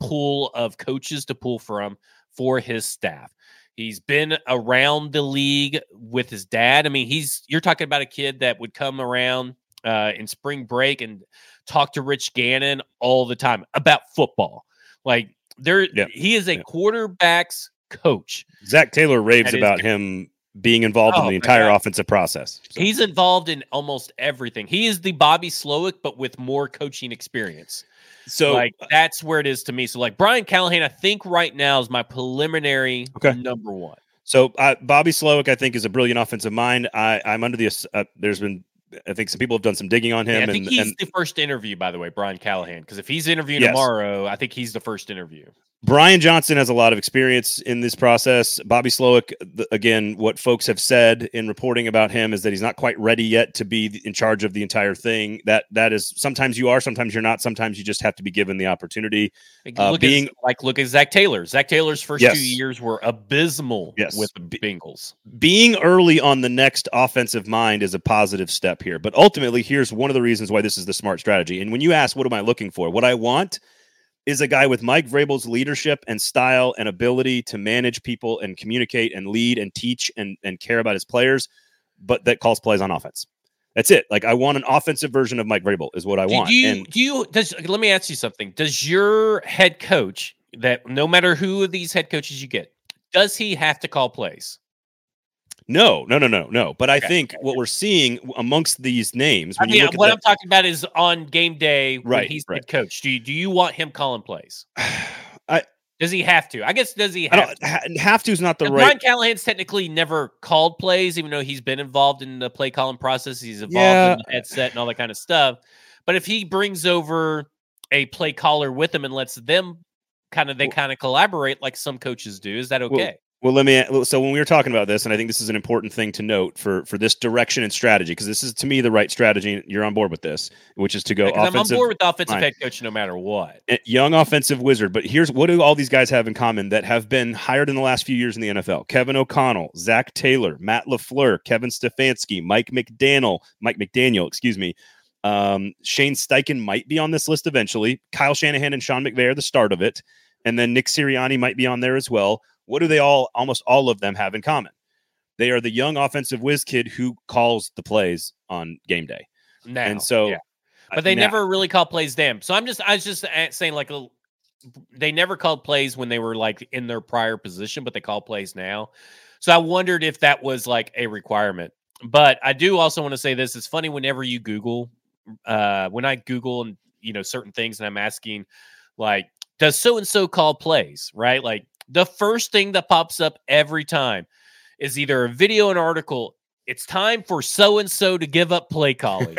pool of coaches to pull from for his staff. He's been around the league with his dad. I mean, he's you're talking about a kid that would come around uh, in spring break and talk to Rich Gannon all the time about football. Like there, yeah. he is a yeah. quarterbacks coach. Zac Taylor raves about him being involved oh, in the entire God. offensive process. So. He's involved in almost everything. He is the Bobby Slowik, but with more coaching experience. So like that's where it is to me. So like Brian Callahan, I think right now is my preliminary okay. number one. So uh, Bobby Slowik, I think, is a brilliant offensive mind. I, I'm under the. Uh, there's been I think some people have done some digging on him. Yeah, I think and, he's and, the first interview, by the way, Brian Callahan. Because if he's interviewing yes. tomorrow, I think he's the first interview. Brian Johnson has a lot of experience in this process. Bobby Slowik, the, again, what folks have said in reporting about him is that he's not quite ready yet to be in charge of the entire thing. That that is sometimes you are, sometimes you're not. Sometimes you just have to be given the opportunity. Uh, being at, like look at Zac Taylor. Zac Taylor's first yes. two years were abysmal yes. with the Bengals. Being early on the next offensive mind is a positive step here. But ultimately, here's one of the reasons why this is the smart strategy. And when you ask, what am I looking for? What I want is a guy with Mike Vrabel's leadership and style and ability to manage people and communicate and lead and teach and, and care about his players, but that calls plays on offense. That's it. Like I want an offensive version of Mike Vrabel is what I want. Do you, and do you does let me ask you something. Does your head coach that no matter who of these head coaches you get, does he have to call plays? No, no, no, no, no. But I okay. think what we're seeing amongst these names, when I mean, what I'm talking about is on game day when right, he's right. the coach. Do you do you want him calling plays? I does he have to? I guess does he have to? Have to is not the right. Brian Callahan's technically never called plays, even though he's been involved in the play calling process. He's involved yeah. in the headset and all that kind of stuff. But if he brings over a play caller with him and lets them kind of they kind of collaborate like some coaches do, is that okay? Well, well, let me. So when we were talking about this, and I think this is an important thing to note for for this direction and strategy, because this is to me the right strategy. You're on board with this, which is to go. Yeah, I'm on board with offensive head coach no matter what. Eh, young offensive wizard, but here's what do all these guys have in common that have been hired in the last few years in the NFL? Kevin O'Connell, Zac Taylor, Matt LaFleur, Kevin Stefanski, Mike McDaniel, Mike McDaniel, excuse me. Um, Shane Steichen might be on this list eventually. Kyle Shanahan and Sean McVay are the start of it, and then Nick Sirianni might be on there as well what do they all, almost all of them, have in common? They are the young offensive whiz kid who calls the plays on game day. Now, and so, yeah. but they now, never really call plays them. So I'm just, I was just saying, like, a, they never called plays when they were like in their prior position, but they call plays now. So I wondered if that was like a requirement. But I do also want to say this: it's funny whenever you Google, uh, when I Google and you know certain things, and I'm asking, like, does so and so call plays? Right? Like, the first thing that pops up every time is either a video an article it's time for so and so to give up play calling.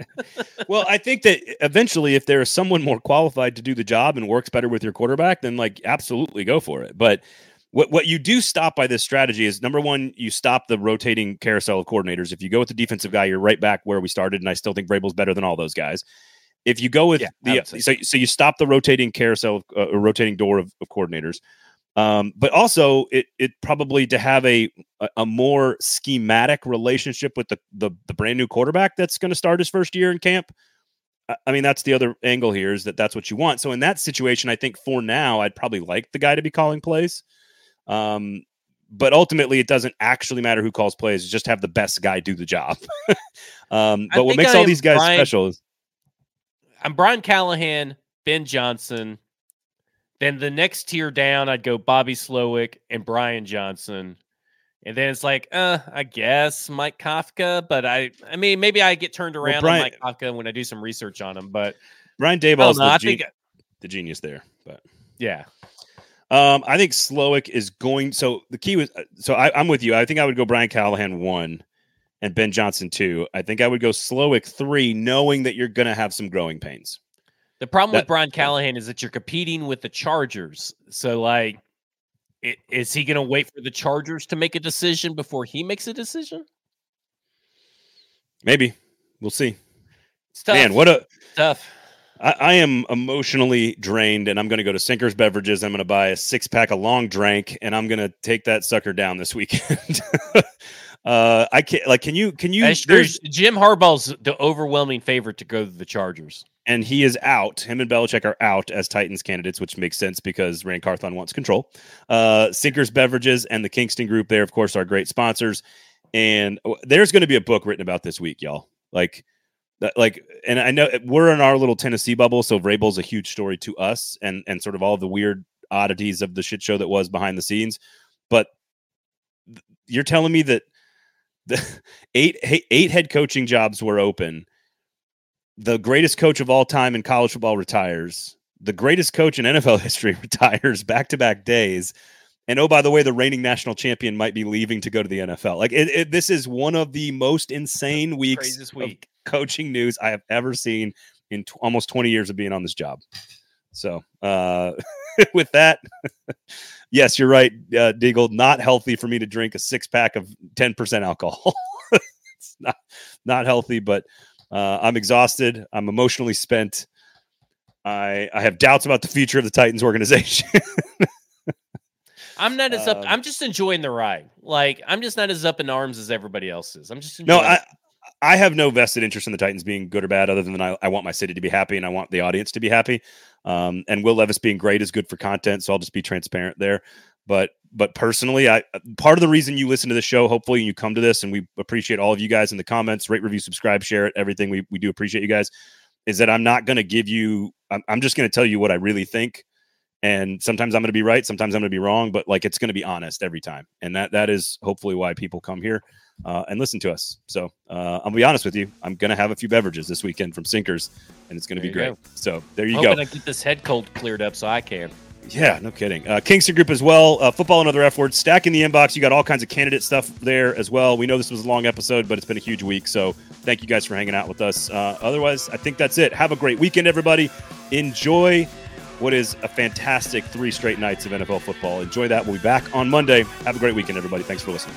well, I think that eventually, if there is someone more qualified to do the job and works better with your quarterback, then like absolutely go for it. But what what you do stop by this strategy is number one, you stop the rotating carousel of coordinators. If you go with the defensive guy, you're right back where we started, and I still think Vrabel's better than all those guys. If you go with yeah, the so, so you stop the rotating carousel, uh, rotating door of, of coordinators. Um, but also, it it probably to have a a more schematic relationship with the the, the brand new quarterback that's going to start his first year in camp. I mean, that's the other angle here is that that's what you want. So in that situation, I think for now, I'd probably like the guy to be calling plays. Um, but ultimately, it doesn't actually matter who calls plays; just have the best guy do the job. um, but what makes I all these guys Brian, special is I'm Brian Callahan, Ben Johnson, then the next tier down, I'd go Bobby Slowik and Brian Johnson. And then it's like, uh, I guess Mike Kafka, but I, I mean, maybe I get turned around well, Brian, on Mike Kafka when I do some research on him. But Brian Daboll's the, the genius there. But yeah, Um, I think Slowik is going. So the key was. So I, am with you. I think I would go Brian Callahan one, and Ben Johnson two. I think I would go Slowik three, knowing that you're going to have some growing pains. The problem that, with Brian Callahan is that you're competing with the Chargers. So like, is he going to wait for the Chargers to make a decision before he makes a decision? Maybe we'll see. Man, what a tough. I, I, am emotionally drained, and I'm going to go to Sinkers Beverages. I'm going to buy a six pack of long drink, and I'm going to take that sucker down this weekend. uh, I can't like. Can you? Can you? Jim Harbaugh's the overwhelming favorite to go to the Chargers, and he is out. Him and Belichick are out as Titans candidates, which makes sense because Ran Carthon wants control. Uh, Sinkers Beverages and the Kingston Group, there, of course, are great sponsors. And there's going to be a book written about this week, y'all. Like like and I know we're in our little Tennessee bubble, so Vrabel's a huge story to us and and sort of all the weird oddities of the shit show that was behind the scenes. But you're telling me that the eight eight head coaching jobs were open. The greatest coach of all time in college football retires. The greatest coach in NFL history retires back to back days. And oh, by the way, the reigning national champion might be leaving to go to the NFL. Like it, it, this is one of the most insane weeks week coaching news I have ever seen in t- almost 20 years of being on this job. So, uh, with that, yes, you're right, uh, Deagle. Not healthy for me to drink a six pack of 10% alcohol. it's not not healthy, but uh, I'm exhausted. I'm emotionally spent. I I have doubts about the future of the Titans organization. I'm not as up. Um, I'm just enjoying the ride. Like I'm just not as up in arms as everybody else is. I'm just no. I I have no vested interest in the Titans being good or bad, other than I, I want my city to be happy and I want the audience to be happy. Um, and Will Levis being great is good for content, so I'll just be transparent there. But but personally, I part of the reason you listen to the show, hopefully and you come to this, and we appreciate all of you guys in the comments, rate, review, subscribe, share it, everything. We we do appreciate you guys. Is that I'm not going to give you. I'm, I'm just going to tell you what I really think and sometimes i'm going to be right sometimes i'm going to be wrong but like it's going to be honest every time and that that is hopefully why people come here uh, and listen to us. So uh, I'll be honest with you. I'm going to have a few beverages this weekend from Sinkers, and it's going to be great. Go. So there you I'm go. I'm going to get this head cold cleared up so I can. Yeah, no kidding. Uh, Kingston Group as well. Uh, football and other F words. Stack in the inbox. You got all kinds of candidate stuff there as well. We know this was a long episode, but it's been a huge week. So thank you guys for hanging out with us. Uh, otherwise, I think that's it. Have a great weekend, everybody. Enjoy what is a fantastic three straight nights of NFL football. Enjoy that. We'll be back on Monday. Have a great weekend, everybody. Thanks for listening.